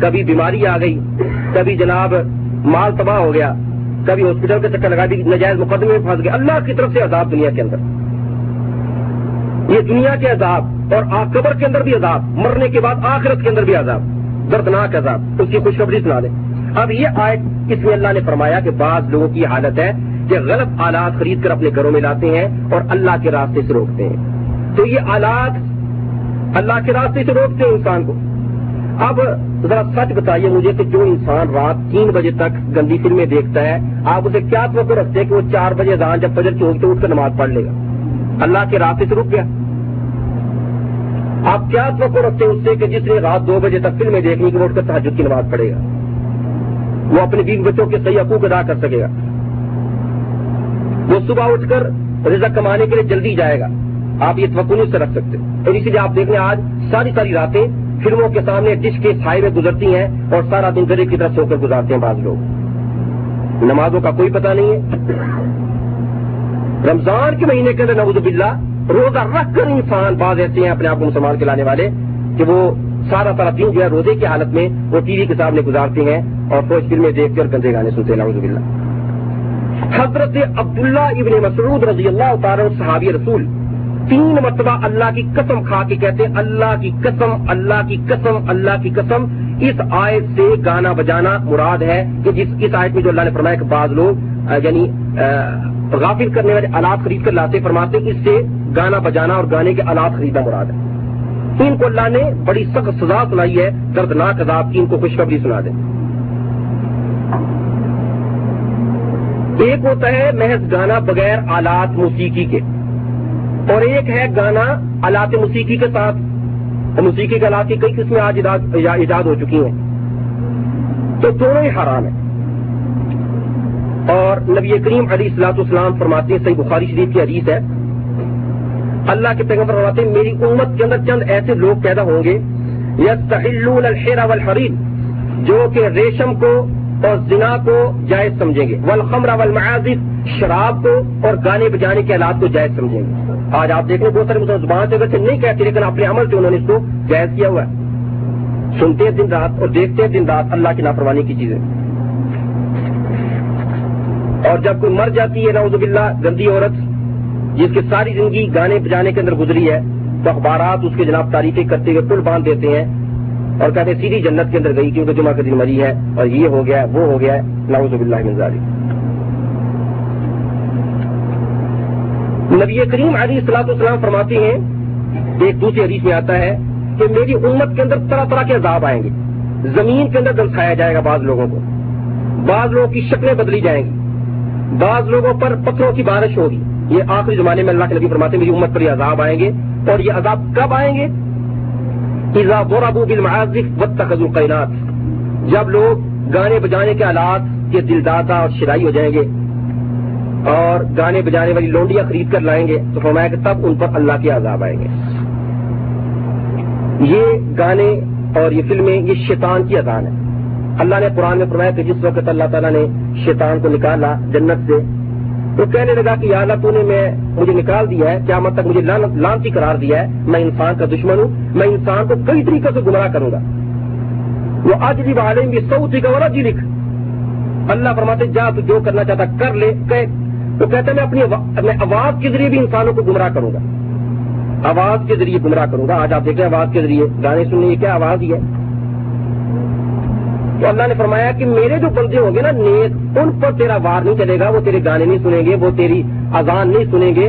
کبھی بیماری آ گئی، کبھی جناب مال تباہ ہو گیا، کبھی ہاسپٹل کے چکر لگا دی، نجائز مقدمے میں پھنس گیا اللہ کی طرف سے عذاب دنیا کے اندر۔ یہ دنیا کے عذاب اور قبر کے اندر بھی عذاب، مرنے کے بعد آخرت کے اندر بھی عذاب، دردناک عذاب، اس کی خوشخبری سنا دیں۔ اب یہ آیت اس میں اللہ نے فرمایا کہ بعض لوگوں کی حالت ہے کہ غلط آلات خرید کر اپنے گھروں میں لاتے ہیں اور اللہ کے راستے سے روکتے ہیں۔ تو یہ آلات اللہ کے راستے سے روکتے ہیں انسان کو۔ اب ذرا سچ بتائیے مجھے کہ جو انسان رات تین بجے تک گندی فلمیں دیکھتا ہے، آپ اسے کیا توقع رکھتے ہیں کہ وہ چار بجے دان جب فجر کی ہوگی تو اٹھ کر نماز پڑھ لے گا؟ اللہ کے راستے سے رک گیا۔ آپ کیا توقع رکھتے ہیں اس سے کہ جس نے رات دو بجے تک فلمیں دیکھنی کہ وہ اٹھ کر تحجد کی نماز پڑھے گا؟ وہ اپنے بیوی بچوں کے صحیح حقوق ادا کر سکے گا۔ وہ صبح اٹھ کر رزق کمانے کے لیے جلدی جائے گا۔ آپ یہ توقع نہیں سے رکھ سکتے۔ اور اسی لیے آپ دیکھ لیں آج ساری ساری راتیں فلموں کے سامنے ڈش کے چھائے میں گزرتی ہیں اور سارا دن گرے کی طرف سو کر گزارتے ہیں بعض لوگ۔ نمازوں کا کوئی پتہ نہیں ہے۔ رمضان کے مہینے کے اندر نوز باللہ روزہ رکھ کر انسان بعض ایسے ہیں اپنے آپ کو مسلمان کے لانے والے کہ وہ سارا سارا دن جو ہے روزے کی حالت میں وہ ٹی وی کے سامنے گزارتے ہیں اور فوج فلمیں دیکھ کر گندے گانے سنتے نوز باللہ۔ حضرت عبداللہ ابن مسعود رضی اللہ تعالی صحابی رسول، تین مرتبہ اللہ کی قسم کھا کے کہتے، اللہ کی قسم، اللہ کی قسم، اللہ کی قسم۔ اس آیت سے گانا بجانا مراد ہے کہ جس، اس آیت میں جو اللہ نے فرمایا کہ بعض لوگ یعنی غافل کرنے والے آلات خرید کر لاتے، فرماتے، اس سے گانا بجانا اور گانے کے آلات خریدنا مراد ہے۔ ان کو اللہ نے بڑی سخت سزا سنائی ہے، دردناک عذاب کی ان کو خوشخبری سنا دیں۔ ایک ہوتا ہے محض گانا بغیر آلات موسیقی کے۔ اور ایک ہے گانا آلات موسیقی کے ساتھ۔ موسیقی کے آلات کی کئی قسمیں آج ایجاد ہو چکی ہیں۔ تو دونوں ہی حرام ہیں۔ اور نبی کریم علی السلاط اسلام فرماتے ہیں، صحیح بخاری شریف کی حدیث ہے اللہ کے پیغمبر فرماتے ہیں، میری امت کے اندر چند ایسے لوگ پیدا ہوں گے یس الحیرا والحریر، جو کہ ریشم کو اور زنا کو جائز سمجھیں گے، والخمر والمعازف، شراب کو اور گانے بجانے کے آلات کو جائز سمجھیں گے۔ آج آپ دیکھیں بہت سارے مسلمان زبان سے ویسے نہیں کہتے، لیکن اپنے عمل سے انہوں نے اس کو جائز کیا ہوا ہے۔ سنتے ہیں دن رات اور دیکھتے ہیں دن رات اللہ کی نافرمانی کی چیزیں۔ اور جب کوئی مر جاتی ہے، نعوذ باللہ، گندی عورت جس کی ساری زندگی گانے بجانے کے اندر گزری ہے، تو اخبارات اس کے جناب تعریفیں کرتے ہوئے پل باندھ دیتے ہیں اور کہتے ہیں سیدھی جنت کے اندر گئی کیونکہ جمعہ کے دن مری ہے اور یہ ہو گیا، وہ ہو گیا، نعوذ باللہ من ذالک۔ نبی کریم علی السلاط والسلام فرماتے ہیں، ایک دوسری حدیث میں آتا ہے کہ میری امت کے اندر طرح طرح کے عذاب آئیں گے۔ زمین کے اندر دلسایا جائے گا بعض لوگوں کو۔ بعض لوگوں کی شکلیں بدلی جائیں گی۔ بعض لوگوں پر پتھروں کی بارش ہوگی۔ یہ آخری زمانے میں اللہ کے نبی فرماتے ہیں، میری امت پر یہ عذاب آئیں گے۔ اور یہ عذاب کب آئیں گے؟ ابو بالمعازف وقت القینات۔ جب لوگ گانے بجانے کے آلات کے دلداتا اور شرائی ہو جائیں گے اور گانے بجانے والی لونڈیاں خرید کر لائیں گے، تو فرمایا کہ تب ان پر اللہ کے عذاب آئیں گے۔ یہ گانے اور یہ فلمیں، یہ شیطان کی اذان ہے۔ اللہ نے قرآن میں فرمایا کہ جس وقت اللہ تعالیٰ نے شیطان کو نکالا جنت سے تو کہنے لگا کہ یا اللہ تو نے میں مجھے نکال دیا ہے کیا مت تک مجھے لانتی قرار دیا ہے۔ میں انسان کا دشمن ہوں، میں انسان کو کئی طریقے سے گمراہ کروں گا۔ وہ آج بھی بہادر بھی سو تھی کا جی لکھ اللہ فرماتے جا تو جو کرنا چاہتا کر لے، کہ تو کہتے میں اپنی میں آواز کے ذریعے بھی انسانوں کو گمراہ کروں گا۔ آواز کے ذریعے گمراہ کروں گا۔ آج آپ دیکھیں آواز کے ذریعے گانے سننے کی کیا آواز ہی ہے؟ تو اللہ نے فرمایا کہ میرے جو بندے ہوں گے نا نیک، ان پر تیرا وار نہیں چلے گا، وہ تیرے گانے نہیں سنیں گے، وہ تیری اذان نہیں سنیں گے۔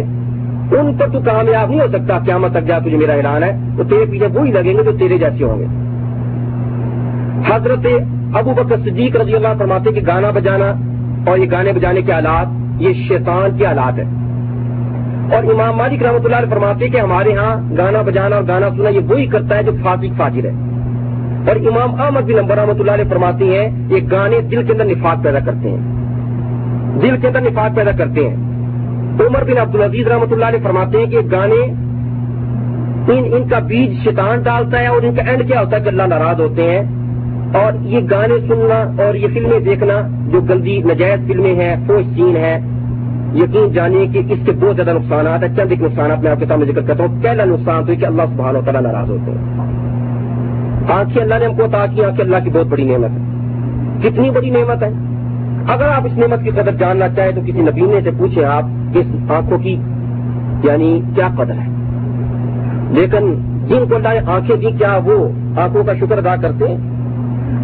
ان پر تو کامیاب نہیں ہو سکتا، قیامت تک جا تجھے میرا اعلان ہے۔ تو تیرے پیچھے وہی لگیں گے جو تیرے جیسے ہوں گے۔ حضرت ابو بکر صدیق رضی اللہ فرماتے کہ گانا بجانا اور یہ گانے بجانے کے آلات، یہ شیطان کے آلات ہے اور امام مالک رحمۃ اللہ فرماتے کہ ہمارے ہاں گانا بجانا اور گانا سنا یہ وہی کرتا ہے جو فاسق فاجر ہے۔ اور امام احمد بن نمبر رحمۃ اللہ علیہ فرماتے ہیں، یہ گانے دل کے اندر نفاق پیدا کرتے ہیں۔ دل کے اندر نفاق پیدا کرتے ہیں۔ عمر بن عبد العزیز رحمۃ اللہ علیہ فرماتے ہیں کہ گانے ان ان کا بیج شیطان ڈالتا ہے اور ان کا اینڈ کیا ہوتا ہے کہ اللہ ناراض ہوتے ہیں۔ اور یہ گانے سننا اور یہ فلمیں دیکھنا جو گندی، نجائز فلمیں ہیں، فوج سین ہے، یقین جانیے کہ اس کے بہت زیادہ نقصانات ہیں۔ چند ایک نقصانات میں آپ کے سامنے ذکر کرتا ہوں۔ پہلا نقصان تو کہ اللہ سبحانہ و تعالیٰ ناراض ہوتے ہیں۔ آنکھیں اللہ نے ہم کو عطا کی، آنکھیں اللہ کی بہت بڑی نعمت ہے۔ کتنی بڑی نعمت ہے۔ اگر آپ اس نعمت کی قدر جاننا چاہیں تو کسی نبینے سے پوچھیں آپ کہ اس آنکھوں کی یعنی کیا قدر ہے۔ لیکن جن کو اللہ نے آنکھیں دی، کیا وہ آنکھوں کا شکر ادا کرتے ہیں؟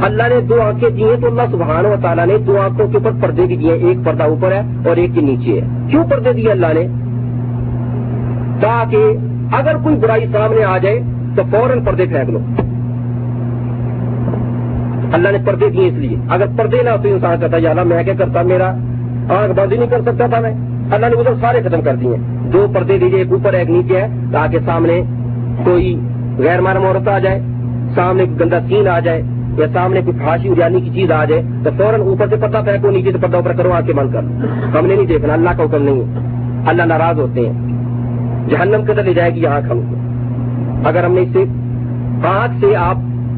اللہ نے دو آنکھیں دی ہیں تو اللہ سبحانہ و تعالیٰ نے دو آنکھوں کے اوپر پردے بھی دیے، ایک پردہ اوپر ہے اور ایک کے نیچے ہے۔ کیوں پردے دیے اللہ نے؟ تاکہ اگر کوئی برائی سامنے آ جائے تو فوراً پردے پھینک لو۔ اللہ نے پردے دیے اس لیے۔ اگر پردے نہ ہوتے انسان کہتا یا اللہ میں کیا کرتا؟ میرا آنکھ بند ہی نہیں کر سکتا تھا میں۔ اللہ نے ادھر سارے ختم کر دیے۔ دو پردے دیجیے ایک اوپر، ایک نیچے ہے۔ تاکہ سامنے کوئی غیر مرم عورت آ جائے، سامنے گندا سین آ جائے، یا سامنے کوئی پھانسی اجانی کی چیز آ جائے، تو فوراً اوپر سے پتہ پھینکو، نیچے سے پردہ اوپر کرو آ کے بند کر۔ ہم نے نہیں دیکھنا، اللہ کا حکم نہیں ہے۔ اللہ ناراض ہوتے ہیں۔ جہنم کے لے جائے گی آنکھ ہم کو اگر ہم نے اس سے آنکھ سے آپ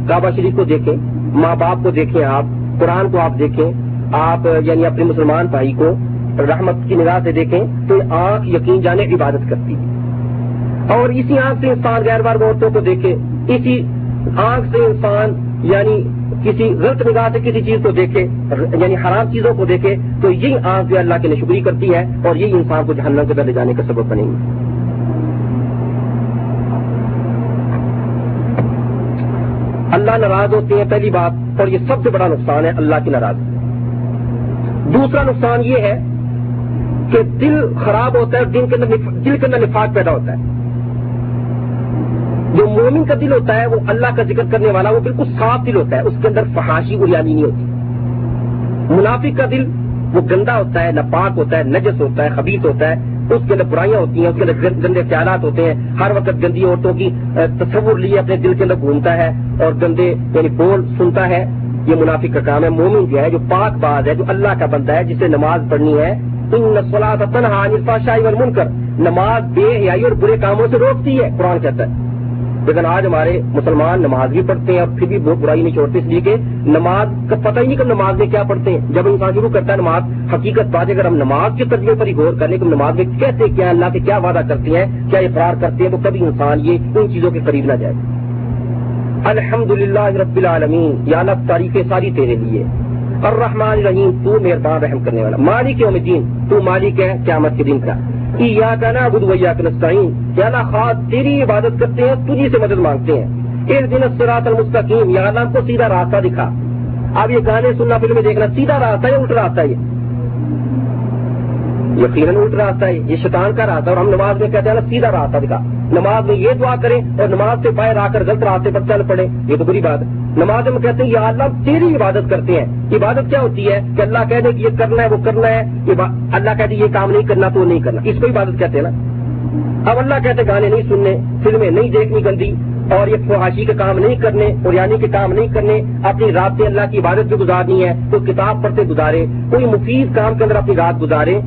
کعبہ شریف کو دیکھیں ماں باپ کو دیکھیں آپ، قرآن کو آپ دیکھیں، آپ یعنی اپنے مسلمان بھائی کو رحمت کی نگاہ سے دیکھیں تو آنکھ یقین جانے عبادت کرتی ہے۔ اور اسی آنکھ سے انسان غیر بار عورتوں کو دیکھے اسی آنکھ سے انسان یعنی کسی غلط نگاہ سے کسی چیز کو دیکھے یعنی حرام چیزوں کو دیکھے تو یہی آنکھ جو اللہ کی نشکری کرتی ہے اور یہی انسان کو جہنم کے لے جانے کا سبب بنے گی اللہ ناراض ہوتے ہیں پہلی بات، اور یہ سب سے بڑا نقصان ہے اللہ کی ناراض دوسرا نقصان یہ ہے کہ دل خراب ہوتا ہے دل کے اندر دل کے اندر نفاق پیدا ہوتا ہے۔ جو مومن کا دل ہوتا ہے، وہ اللہ کا ذکر کرنے والا، وہ بالکل صاف دل ہوتا ہے، اس کے اندر فحاشی اریانی نہیں ہوتی۔ منافق کا دل وہ گندا ہوتا ہے، ناپاک ہوتا ہے، نجس ہوتا ہے خبیص ہوتا ہے اس کے اندر برائیاں ہوتی ہیں، اس کے اندر گندے خیالات ہوتے ہیں۔ ہر وقت گندی عورتوں کی تصور لیے اپنے دل کے اندر گھومتا ہے اور گندے یعنی بول سنتا ہے۔ یہ منافق کا کام ہے۔ مومن جو ہے، جو پاک باز ہے، جو اللہ کا بندہ ہے، جسے نماز پڑھنی ہے تنہا شاہی اور من کر نماز بے حیائی اور برے کاموں سے روکتی ہے، قرآن کہتا ہے۔ لیکن آج ہمارے مسلمان نماز بھی پڑھتے ہیں اور پھر بھی بہت برائی نہیں چھوڑتے، اس لیے کہ نماز کا پتہ ہی نہیں کہ نماز میں کیا پڑھتے ہیں۔ جب انسان شروع کرتا ہے نماز، حقیقت بات اگر ہم نماز کے تجربے پر ہی غور کرنے کہ نماز میں کہتے کیا اللہ سے کیا وعدہ کرتے ہیں، کیا اقرار کرتے ہیں، تو کبھی انسان یہ ان چیزوں کے قریب نہ جائے۔ الحمد للہ رب العالمین، یا اللہ تاریخیں ساری تیرے لیے۔ الرحمن رحیم تو مہربان رحم کرنے والا۔ مالک یوم الدین، تو مالک ہے قیامت کے دن کا۔ یا کا نا بدھ ویا یا کیا نا خاص، تیری عبادت کرتے ہیں، تجھی سے مدد مانگتے ہیں۔ ایک دن سرات المستقیم، یا اللہ کو سیدھا راستہ دکھا۔ اب یہ گانے سننا فلمیں دیکھنا، سیدھا راستہ ہے الٹ راستہ یہ۔ یقیناً الٹ راستہ ہے، یہ شیطان کا راستہ اور ہم نماز میں کہتے ہیں نا سیدھا راستہ دکھا۔ نماز میں یہ دعا کریں اور نماز سے باہر آ کر غلط راستے پر چل پڑے، یہ تو بری بات ہے۔ نماز میں کہتے ہیں، یا اللہ تیری عبادت کرتے ہیں۔ عبادت کیا ہوتی ہے؟ کہ اللہ کہہ دے کہ یہ کرنا ہے، وہ کرنا ہے اللہ کہتے یہ کام نہیں کرنا، تو وہ نہیں کرنا۔ اس کو عبادت کہتے ہیں نا۔ اب اللہ کہتے گانے نہیں سننے، فلمیں نہیں دیکھنی گندی، اور یہ فحاشی کے کام نہیں کرنے اور یعنی کے کام نہیں کرنے، اپنی رات سے اللہ کی عبادت بھی گزارنی ہے کوئی کتاب پڑھتے گزارے، کوئی مفید کام کے اندر اپنی رات گزارے۔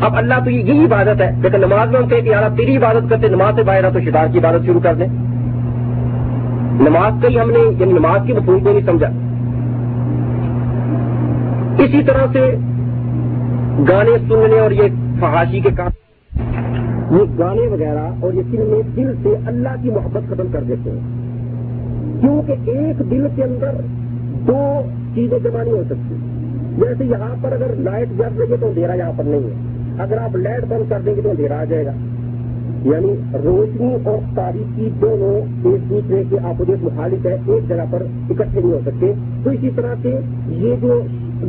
اب اللہ تو یہی عبادت ہے، لیکن نماز میں ہم کہیں کہ اللہ تیری عبادت کرتے، نماز سے باہر تو شیطان کی عبادت شروع کر دیں۔ نماز کا ہی ہم نے یعنی نماز کی مفہوم کو نہیں سمجھا۔ اسی طرح سے گانے سننے اور یہ فحاشی کے کام یہ گانے وغیرہ اور یہ فلمیں دل سے اللہ کی محبت ختم کر دیتے ہیں۔ کیونکہ ایک دل کے اندر دو چیزیں جمع نہیں ہو سکتی۔ جیسے یہاں پر اگر لائٹ جل رہی ہے تو اندھیرا یہاں پر نہیں ہے۔ اگر آپ لائٹ بند کر دیں گے تو اندھیرا آ جائے گا۔ یعنی روشنی اور تاریخی دونوں ایک دوسرے کے آپوزٹ مخالف ہے، ایک جگہ پر اکٹھے نہیں ہو سکتے۔ تو اسی طرح سے یہ جو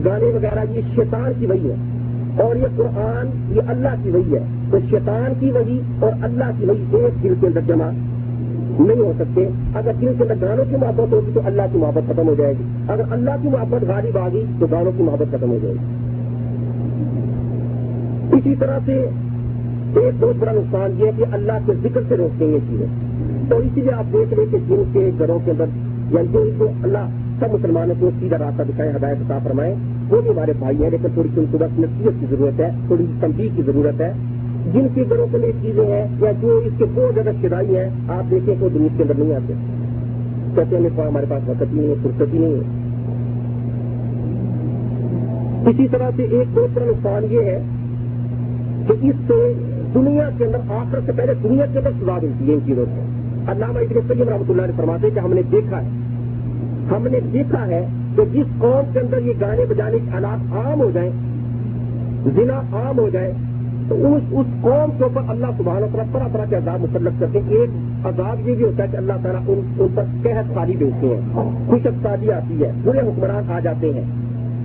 گانے وغیرہ، یہ شیطان کی وہی ہے اور یہ قرآن، یہ اللہ کی وہی ہے۔ تو شیطان کی وہی اور اللہ کی وہی ایک دل کے اندر جمع نہیں ہو سکتے۔ اگر دل کے اندر گانوں کی محبت ہوگی تو اللہ کی محبت ختم ہو جائے گی۔ اگر اللہ کی محبت غالب آ گئی تو گانوں کی محبت ختم ہو جائے گی۔ اسی طرح سے ایک بہت بڑا نقصان یہ ہے کہ اللہ کے ذکر سے روکتے ہیں یہ چیزیں تو اسی لیے آپ دیکھ رہے کہ جن کے گھروں کے اندر یعنی جو ان کو اللہ سب مسلمانوں کو سیدھا راستہ دکھائے، ہدایت عطا فرمائے، وہ بھی ہمارے بھائی ہیں، لیکن تھوڑی سی ان کو بس نصیحت کی ضرورت ہے، تھوڑی تنبیہ کی ضرورت ہے۔ جن کے گھروں کے لیے چیزیں ہیں یا جو اس کے بہت زیادہ شدائی ہیں، آپ دیکھیں کہ وہ دنیا کے اندر نہیں آتے۔ کہتے ہیں ہمارے پاس وقت ہی نہیں ہے، فرصت ہی نہیں ہے۔ اسی طرح سے ایک بہت بڑا نقصان یہ ہے کہ اس سے دنیا کے اندر آخر سے پہلے دنیا کے اندر سزا ملتی ہے ان چیزوں سے۔ علامہ ابن سید رحمۃ اللہ نے فرماتے کہ ہم نے دیکھا ہے، ہم نے دیکھا ہے کہ جس قوم کے اندر یہ گانے بجانے کے حالات عام ہو جائیں ضلع عام ہو جائے، تو اس اس قوم کے اوپر اللہ سبحانہ طرح طرح طرح کے عذاب مسلط کرتے ہیں۔ ایک عذاب یہ بھی ہوتا ہے کہ اللہ تعالیٰ ان ان پر قحط سالی بیچتے ہیں خوش سالی آتی ہے، برے حکمران آ جاتے ہیں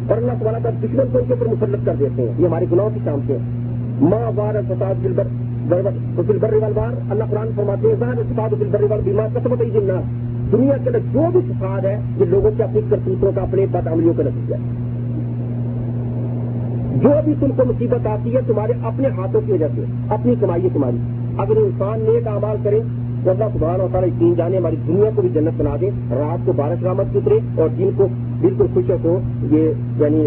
اور اللہ سبحانہ تعالیٰ دشمن کو ان کے اوپر مسلط کر دیتے ہیں۔ یہ ہمارے گناہوں کی شام سے ماں بار فساد بر والبار۔ اللہ قرآن فرماتے ہیں فساد بر وال بیمار قسمت ہی دنیا کے اندر جو بھی فساد ہے، یہ لوگوں کے اپنی کرتوتوں کا، اپنے بد عملیوں کا نتیجہ ہے۔ جو بھی تم کو مصیبت آتی ہے، تمہارے اپنے ہاتھوں کی وجہ سے، اپنی کمائی ہے تمہاری۔ اگر انسان نیک اعمال کرے تو اللہ سبحانہ ہوتا ہے یقین جانے ہماری دنیا کو بھی جنت بنا دے رات کو بارش رحمت اترے اور جن کو بالکل خوش ہو یہ یعنی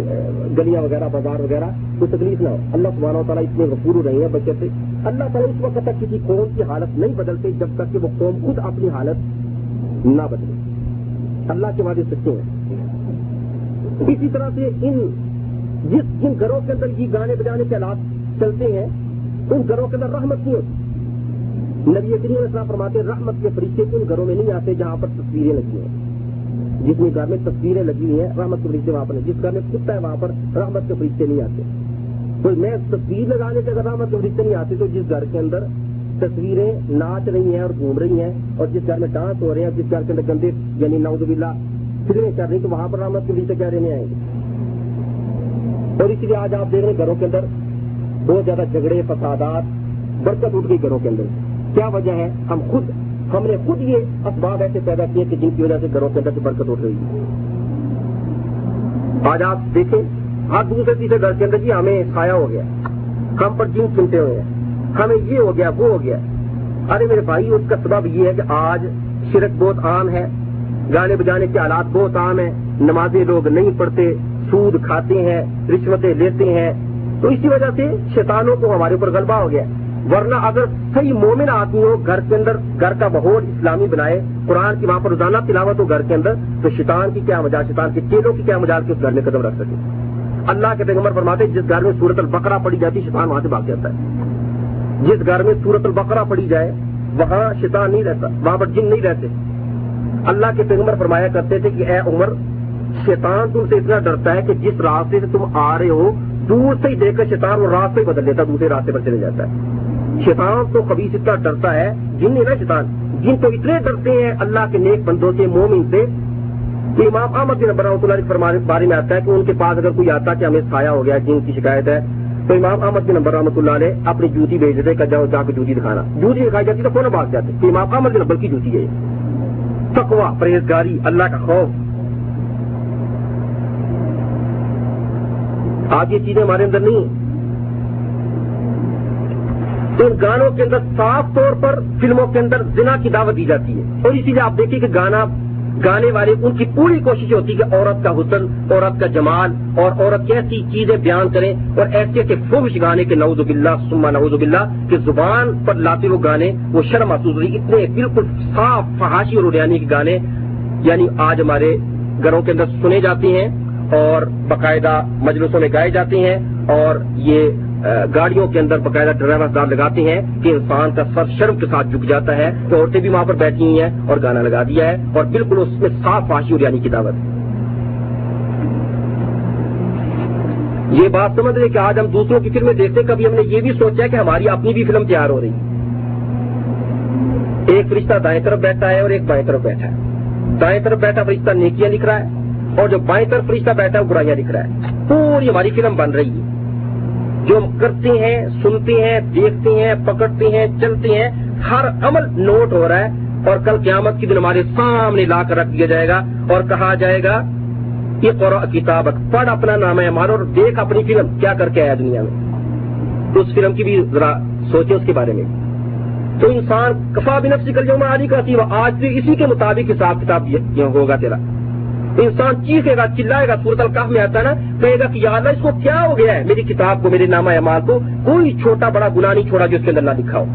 گلیاں وغیرہ، بازار وغیرہ، کوئی تکلیف نہ ہو۔ اللہ سبحانہ و تعالیٰ اتنے غفور رہے ہیں بچے سے۔ اللہ تعالیٰ اس وقت تک کسی قوم کی حالت نہیں بدلتے جب تک کہ وہ قوم خود اپنی حالت نہ بدلے۔ اللہ کے وعدے سچے ہیں۔ اسی طرح سے ان، جس، جن گھروں کے اندر یہ گانے بجانے کے حالات چلتے ہیں، ان گھروں کے اندر رحمت نہیں ہوتی۔ نبی کریم اسلام فرماتے رحمت کے فرشتے ان گھروں میں نہیں آتے جہاں پر تصویریں لگی ہیں۔ جس میں گھر میں تصویریں لگی ہوئی ہیں، رحمت کے فرشتے وہاں پر جس گھر میں کتا ہے وہاں پر رحمت کے فرشتے نہیں آتے۔ تو میں تصویر لگانے سے اگر رحمت کے فرشتے نہیں آتے تو جس گھر کے اندر تصویریں ناچ رہی ہیں اور گھوم رہی ہیں اور جس گھر میں ڈانس ہو رہے ہیں جس گھر کے اندر گندے یعنی نوز بلّہ فکریں چل رہی تو وہاں پر رحمت کے فرشتے کیا رہنے آئیں گے۔ اور اسی لیے آج آپ دیکھ رہے ہیں گھروں کے اندر بہت زیادہ جھگڑے، فسادات، برکت اٹھ گئی گھروں کے اندر۔ کیا وجہ ہے؟ ہم خود ہم نے خود یہ اسباب ایسے پیدا کیے کہ جن کی وجہ سے گھروں کے اندر سے برکت اٹھ رہی ہے۔ آج آپ دیکھیں، ہر دوسرے تیسرے گھر کے اندر جی ہمیں سایہ ہو گیا۔ ہم پر جن چنتے ہوئے ہیں۔ ہمیں یہ ہو گیا، وہ ہو گیا۔ ارے میرے بھائی، اس کا سبب یہ ہے کہ آج شرک بہت عام ہے۔ گانے بجانے کے حالات بہت عام ہیں۔ نمازیں لوگ نہیں پڑھتے، سود کھاتے ہیں، رشوتیں لیتے ہیں۔ تو اسی وجہ سے شیطانوں کو ہمارے اوپر غلبہ ہو گیا۔ ورنہ اگر صحیح مومن آدمی ہو گھر کے اندر گھر کا ماحول اسلامی بنائے، قرآن کی وہاں پر روزانہ تلاوت ہو گھر کے اندر، تو شیطان کی کیا مجال شیطان کے چیلوں کی کیا مجال کے اس گھر میں قدم رکھ سکے؟ اللہ کے پیغمبر فرماتے جس گھر میں سورت البقرہ پڑی جاتی، شیطان وہاں سے بھاگ جاتا ہے۔ جس گھر میں سورت البقرہ پڑی جائے، وہاں شیطان نہیں رہتا، وہاں پر جن نہیں رہتے۔ اللہ کے پیغمبر فرمایا کرتے تھے کہ اے عمر، شیطان تم سے اتنا ڈرتا ہے کہ جس راستے سے تم آ رہے ہو، دور سے ہی دیکھ کر شیطان وہ راستے ہی بدل دیتا دوسرے راستے پر چلے جاتا ہے۔ شیطان تو کبھی اتنا ڈرتا ہے، جن ہے نا شیطان، جن تو اتنے ڈرتے ہیں اللہ کے نیک بندوں سے، مومن سے۔ کہ امام احمد بن نبر رحمۃ اللہ بارے میں آتا ہے کہ ان کے پاس اگر کوئی آتا کہ ہمیں سایہ ہو گیا، جن کی شکایت ہے، تو امام احمد بن نبر رحمۃ اللہ علیہ اپنی جوتی بھیج دیتے کہ جاؤ جا کے جوتی دکھانا۔ جوتی دکھائی جاتی تو کون بات جاتے؟ کہ امام احمد بن نبر کی جوتی ہے تقوا پرہیزگاری، اللہ کا خوف۔ آج یہ چیزیں ہمارے اندر نہیں ہیں۔ ان گانوں کے اندر صاف طور پر فلموں کے اندر زنا کی دعوت دی جاتی ہے۔ اور اسی لیے آپ دیکھیے کہ گانا، گانے والے ان کی پوری کوشش ہوتی ہے کہ عورت کا حسن، عورت کا جمال اور عورت کیسی چیزیں بیان کریں اور ایسے ایسے فوش گانے کے نوز بلّہ سما نوز بلّہ کہ زبان پر لاتے وہ گانے، وہ شرم محسوس ہوئی اتنے بالکل صاف، فحاشی اور اڑیانی کے گانے یعنی آج ہمارے گھروں کے اندر سنے جاتے ہیں اور باقاعدہ مجلسوں میں گائے جاتے ہیں اور یہ گاڑیوں کے اندر باقاعدہ ڈرائیور دار لگاتے ہیں کہ انسان کا سر شرم کے ساتھ جھک جاتا ہے، تو عورتیں بھی وہاں پر بیٹھی ہوئی ہیں اور گانا لگا دیا ہے اور بالکل اس میں صاف فاشی اڑیانی کی دعوت یہ بات سمجھ رہے کہ آج ہم دوسروں کی فلمیں دیکھتے کبھی ہم نے یہ بھی سوچا کہ ہماری اپنی بھی فلم تیار ہو رہی۔ ایک فرشتہ دائیں طرف بیٹھا ہے اور ایک بائیں طرف بیٹھا ہے۔ دائیں طرف بیٹھا فرشتہ نیکیاں لکھ رہا ہے اور جو بائیں طرف فرشتہ بیٹھا ہے، وہ برائیاں لکھ رہا ہے۔ پوری ہماری فلم بن رہی ہے۔ جو ہم ہیں سنتے ہیں دیکھتے ہیں پکڑتے ہیں چلتے ہیں، ہر عمل نوٹ ہو رہا ہے اور کل قیامت کی دن ہمارے سامنے لا کر رکھ دیا جائے گا اور کہا جائے گا یہ قرآ کتاب پڑھ اپنا نام ہے ہمارا اور دیکھ اپنی فلم، کیا کر کے آیا دنیا میں؟ اس فلم کی بھی ذرا سوچے اس کے بارے میں۔ تو انسان کفا بھی نفسی کر جاؤں آج کا آج بھی اسی کے مطابق حساب کتاب ہوگا تیرا۔ انسان چیخے گا، چلائے گا سورت القاف میں آتا ہے نا، کہے گا کہ یا اللہ، اس کو کیا ہو گیا ہے؟ میری کتاب کو، میرے نامہ امال کو، کوئی چھوٹا بڑا گناہ نہیں چھوڑا جو اس کے اندر نہ لکھا ہو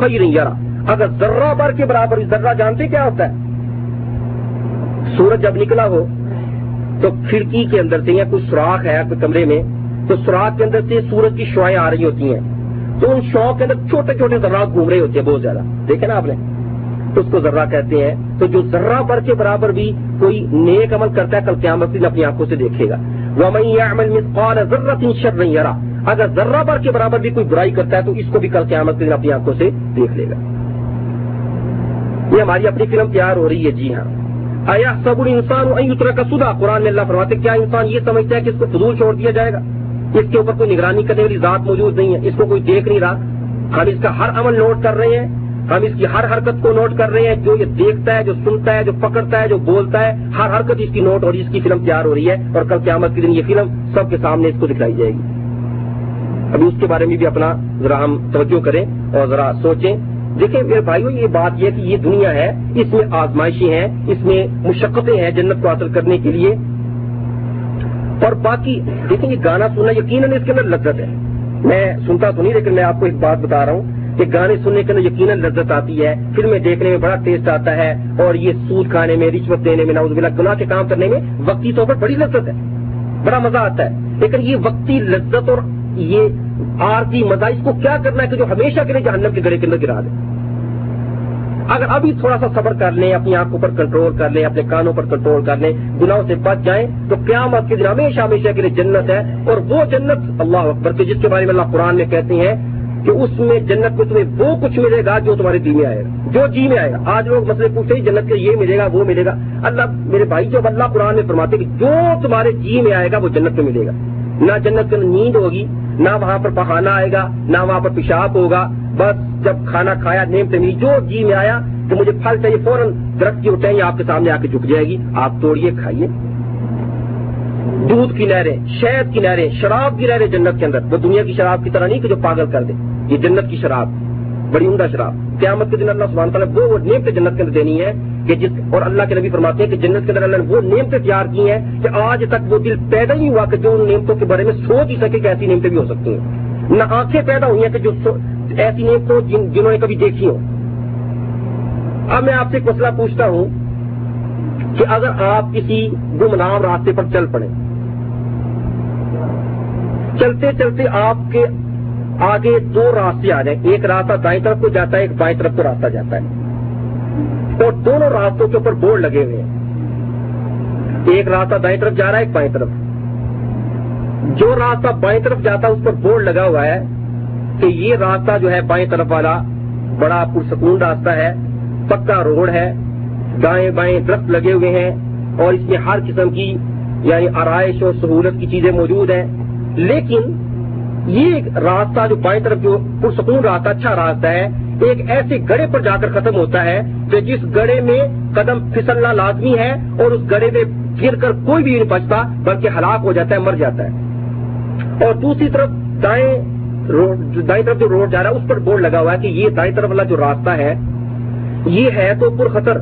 خیر یارا اگر ذرہ بار کے برابر ذرہ جانتے کیا ہوتا ہے؟ سورج جب نکلا ہو، تو کھڑکی کے اندر سے یا کوئی سوراخ ہے کوئی کمرے میں، تو سوراخ کے اندر سے سورج کی شوائیں آ رہی ہوتی ہیں۔ تو ان شوق کے اندر چھوٹے چھوٹے ذرات گھوم رہے ہوتے ہیں، بہت زیادہ۔ دیکھے نا آپ نے؟ اس کو ذرہ کہتے ہیں۔ تو جو ذرہ بر کے برابر بھی کوئی نیک عمل کرتا ہے، کل قیامت دن اپنی آنکھوں سے دیکھے گا۔ وہ میں شر نہیں یار اگر ذرہ بر کے برابر بھی کوئی برائی کرتا ہے، تو اس کو بھی کل قیامت کے دن اپنی آنکھوں سے دیکھ لے گا۔ یہ ہماری اپنی فلم تیار ہو رہی ہے۔ جی ہاں۔ آیا سب انسان کا سدا قرآن اللہ فرماتے کیا انسان یہ سمجھتا ہے کہ اس کو فضول چھوڑ دیا جائے گا؟ اس کے اوپر کوئی نگرانی کرنے والی ذات موجود نہیں ہے۔ اس کو کوئی دیکھ نہیں رہا۔ ہم اس کا ہر عمل نوٹ کر رہے ہیں۔ ہم اس کی ہر حرکت کو نوٹ کر رہے ہیں، جو یہ دیکھتا ہے، جو سنتا ہے، جو پکڑتا ہے، جو بولتا ہے، ہر حرکت اس کی نوٹ اور اس کی فلم تیار ہو رہی ہے اور کل قیامت کے دن یہ فلم سب کے سامنے اس کو دکھائی جائے گی۔ ابھی اس کے بارے میں بھی اپنا ذرا ہم توجہ کریں اور ذرا سوچیں۔ دیکھیں، میرے بھائیوں یہ بات یہ کہ یہ دنیا ہے، اس میں آزمائشیں ہیں، اس میں مشقتیں ہیں جنت کو حاصل کرنے کے لیے۔ اور باقی، دیکھیں، یہ گانا سننا یقیناً اس کے اندر لذت ہے۔ میں سنتا تو نہیں، لیکن میں آپ کو ایک بات بتا رہا ہوں۔ کہ گانے سننے کے اندر یقیناً لذت آتی ہے، فلمیں دیکھنے میں بڑا ٹیسٹ آتا ہے اور یہ سود کھانے میں، رشوت دینے میں ناؤز بلا گناہ کے کام کرنے میں وقتی طور پر بڑی لذت ہے، بڑا مزہ آتا ہے۔ لیکن یہ وقتی لذت اور یہ آرتی مزہ، اس کو کیا کرنا ہے کہ جو ہمیشہ کے لیے جہنم کے گڑے کے اندر گرا دے؟ اگر ابھی تھوڑا سا صبر کر لیں، اپنی آنکھوں پر کنٹرول کر لیں، اپنے کانوں پر کنٹرول کر لیں، گناہوں سے بچ جائیں، تو قیامت کے دن ہمیشہ ہمیشہ کے لیے جنت ہے۔ اور وہ جنت اللہ اکبر کے جس کے بارے میں اللہ قرآن میں کہتے ہیں کہ اس میں جنت میں تمہیں وہ کچھ ملے گا جو تمہارے جی میں آئے گا۔ جو جی میں آئے گا۔ آج لوگ مسئلے پوچھتے ہیں، جنت کے یہ ملے گا، وہ ملے گا۔ اللہ، میرے بھائی، جو اللہ قرآن میں فرماتے کہ جو تمہارے جی میں آئے گا، وہ جنت میں ملے گا۔ نہ جنت میں نیند ہوگی، نہ وہاں پر بہانا آئے گا، نہ وہاں پر پیشاب ہوگا۔ بس جب کھانا کھایا، نیم تمی جو جی میں آیا کہ مجھے پھل چاہیے، فوراً درخت کی اٹھائیں آپ کے سامنے آ کے جھک جائے گی۔ آپ توڑیے، کھائیے۔ دودھ کی نہریں شہد کی نہریں شراب کی نہریں جنت کے اندر وہ دنیا کی شراب کی طرح نہیں کہ جو پاگل کر دے۔ یہ جنت کی شراب، بڑی عمدہ شراب۔ قیامت کے دن اللہ سبحانہ تعالیٰ وہ نیم پہ جنت کے اندر دینی ہے کہ جس، اور اللہ کے نبی فرماتے ہیں کہ جنت کے اندر اللہ نے وہ نیم پہ تیار کی ہیں کہ آج تک وہ دل پیدا ہی ہوا کہ جو ان نیمتوں کے بارے میں سوچ ہی سکے کہ ایسی نیمتیں بھی ہو سکتی ہیں۔ نہ آنکھیں پیدا ہوئی ہیں کہ جو ایسی نیمتوں جنہوں نے کبھی دیکھی ہو اب میں آپ سے ایک مسئلہ پوچھتا ہوں کہ اگر آپ کسی گمنام راستے پر چل پڑے چلتے چلتے آپ کے آگے دو راستے آ جائیں۔ ایک راستہ دائیں طرف کو جاتا ہے، ایک بائیں طرف کو راستہ جاتا ہے۔ اور دونوں راستوں کے اوپر بورڈ لگے ہوئے ہیں۔ ایک راستہ دائیں طرف جا رہا ہے، ایک بائیں طرف۔ جو راستہ بائیں طرف جاتا ہے، اس پر بورڈ لگا ہوا ہے کہ یہ راستہ جو ہے بائیں طرف والا بڑا پرسکون راستہ ہے، پکا روڈ ہے، دائیں بائیں درخت لگے ہوئے ہیں اور اس میں ہر قسم کی یعنی آرائش اور سہولت کی چیزیں موجود ہیں۔ لیکن یہ راستہ جو بائیں طرف جو پرسکون راستہ اچھا راستہ ہے، ایک ایسے گڑے پر جا کر ختم ہوتا ہے کہ جس گڑے میں قدم پھسلنا لازمی ہے اور اس گڑے میں گر کر کوئی بھی نہیں بچتا، بلکہ ہلاک ہو جاتا ہے، مر جاتا ہے۔ اور دوسری طرف دائیں دائیں طرف جو روڈ جا رہا ہے، اس پر بورڈ لگا ہوا ہے کہ یہ دائیں طرف والا جو راستہ ہے، یہ ہے تو پر خطر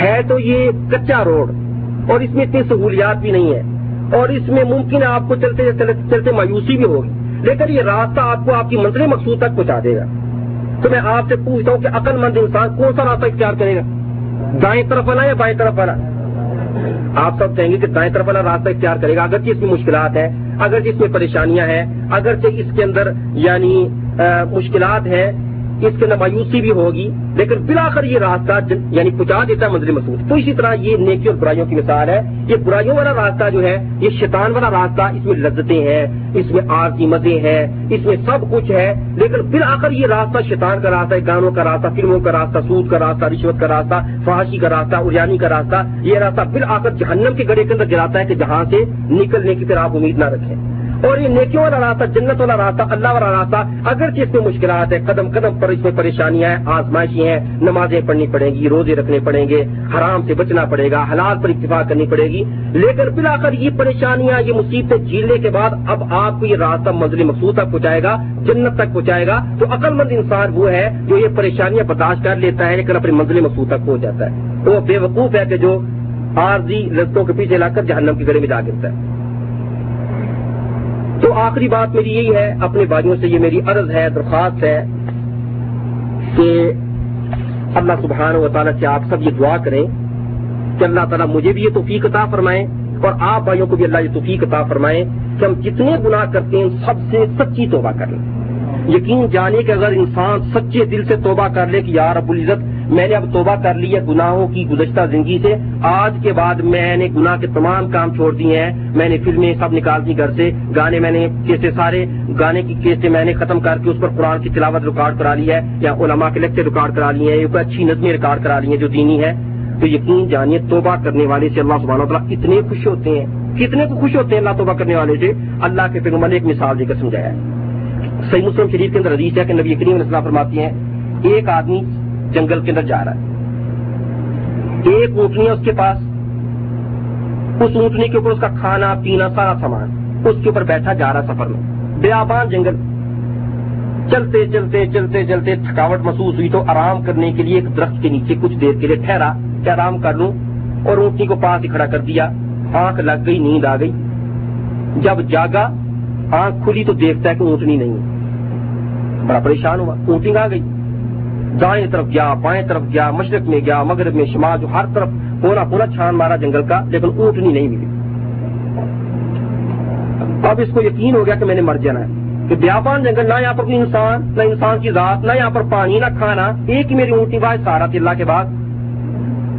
ہے تو یہ کچا روڈ، اور اس میں اتنی سہولیات بھی نہیں ہے۔ اور اس میں ممکن ہے آپ کو چلتے چلتے مایوسی بھی ہوگی۔ لیکن یہ راستہ آپ کو آپ کی منزل مقصود تک پہنچا دے گا۔ تو میں آپ سے پوچھتا ہوں کہ عقل مند انسان کون سا راستہ اختیار کرے گا؟ دائیں طرف والا یا بائیں طرف والا؟ آپ سب کہیں گے کہ دائیں طرف والا راستہ اختیار کرے گا۔ اگرچہ اس میں مشکلات ہیں، اگرچہ اس میں پریشانیاں ہیں، اگرچہ اس کے اندر یعنی مشکلات ہیں اس کے اندر مایوسی بھی ہوگی، لیکن بلاخر یہ راستہ یعنی پہنچا دیتا ہے منزل مسود تو اسی طرح یہ نیکی اور برائیوں کی مثال ہے۔ یہ برائیوں والا راستہ جو ہے، یہ شیطان والا راستہ، اس میں لذتیں ہیں، اس میں آرزی مزے ہیں، اس میں سب کچھ ہے۔ لیکن بلاخر یہ راستہ شیطان کا راستہ ہے گانوں کا راستہ، فلموں کا راستہ، سود کا راستہ، رشوت کا راستہ، فحاشی کا راستہ، اریانی کا راستہ، یہ راستہ بلاخر جہنم کے گڑے کے اندر گراتا ہے کہ جہاں سے نکلنے کی پھر آپ امید نہ رکھیں۔ اور یہ نیکیوں والا راستہ، جنت والا راستہ، اللہ والا راستہ اگر اس میں مشکلات ہیں، قدم قدم پر اس میں پریشانیاں ہیں، آزمائشی ہیں، نمازیں پڑھنی پڑیں گی، روزے رکھنے پڑیں گے، حرام سے بچنا پڑے گا، حلال پر اتفاق کرنی پڑے گی، لیکن بلا یہ پریشانیاں، یہ مصیبتیں جھیلنے کے بعد اب آپ کو یہ راستہ منزل مقصود تک پہنچائے گا، جنت تک پہنچائے گا، تو عقل مند انسان وہ ہے جو یہ پریشانیاں برداشت کر لیتا ہے، لیکن اپنی منزل مقصود تک پہنچ جاتا ہے۔ وہ بے وقوف ہے کہ جو عارضی لذتوں کے پیچھے لا کر جہنم کی گڑے میں جا گرتا ہے۔ تو آخری بات میری یہی ہے، اپنے بھائیوں سے یہ میری عرض ہے، درخواست ہے کہ اللہ سبحانہ و تعالیٰ سے آپ سب یہ دعا کریں کہ اللہ تعالیٰ مجھے بھی یہ توفیق عطا فرمائیں اور آپ بھائیوں کو بھی اللہ یہ توفیق عطا فرمائیں کہ ہم جتنے گناہ کرتے ہیں، سب سے سچی توبہ کریں۔ یقین جانے کہ اگر انسان سچے دل سے توبہ کر لے کہ یار ابو العزت، میں نے اب توبہ کر لی ہے، گناہوں کی گزشتہ زندگی سے، آج کے بعد میں نے گناہ کے تمام کام چھوڑ دیے ہیں، میں نے فلمیں سب نکال دی گھر سے، گانے میں نے کیسے سارے گانے کی کیسے میں نے ختم کر کے اس پر قرآن کی تلاوت ریکارڈ کرا لی ہے، یا علماء کے لیکچر ریکارڈ کرا لیے ہیں یا کوئی اچھی نظمیں ریکارڈ کرا لی ہیں جو دینی ہے تو یقین جانیے توبہ کرنے والے سے اللہ سبحانہ تعالیٰ اتنے خوش ہوتے ہیں، کتنے کو خوش ہوتے ہیں اللہ توبہ کرنے والے سے، اللہ کے پیغمبر نے ایک مثال دے کر سمجھایا ہے۔ صحیح مسلم شریف کے اندر حدیث ہے کہ نبی کریم علیہ السلام فرماتی ہیں، ایک آدمی جنگل کے اندر جا رہا ہے۔ ایک اونٹنی ہے اس کے پاس۔ اس اونٹنی کے اوپر اس کا کھانا، پینا، سارا سامان اس کے اوپر بیٹھا جا رہا سفر میں۔ بیابان جنگل۔ چلتے چلتے چلتے چلتے تھکاوٹ محسوس ہوئی تو آرام کرنے کے لیے ایک درخت کے نیچے کچھ دیر کے لیے ٹھہرا کہ آرام کر لوں اور اونٹنی کو پاس ہی کھڑا کر دیا۔ آنکھ لگ گئی، نیند آ گئی۔ جب جاگا ہاں، آنکھ کھلی تو دیکھتا ہے کہ اونٹنی نہیں بڑا پریشان ہوا۔ اونٹنی آ گئی؟ دائیں طرف گیا، بائیں طرف گیا، مشرق میں گیا، مغرب میں شمال، جو ہر طرف پورا پورا چھان مارا جنگل کا، لیکن اونٹنی نہیں ملی۔ اب اس کو یقین ہو گیا کہ میں نے مر جانا ہے۔ کہ بیاپان جنگل، نہ یہاں پر کوئی انسان، نہ انسان کی ذات، نہ یہاں پر پانی، نہ کھانا، ایک ہی میری اونٹی بات سارا تلا کے بعد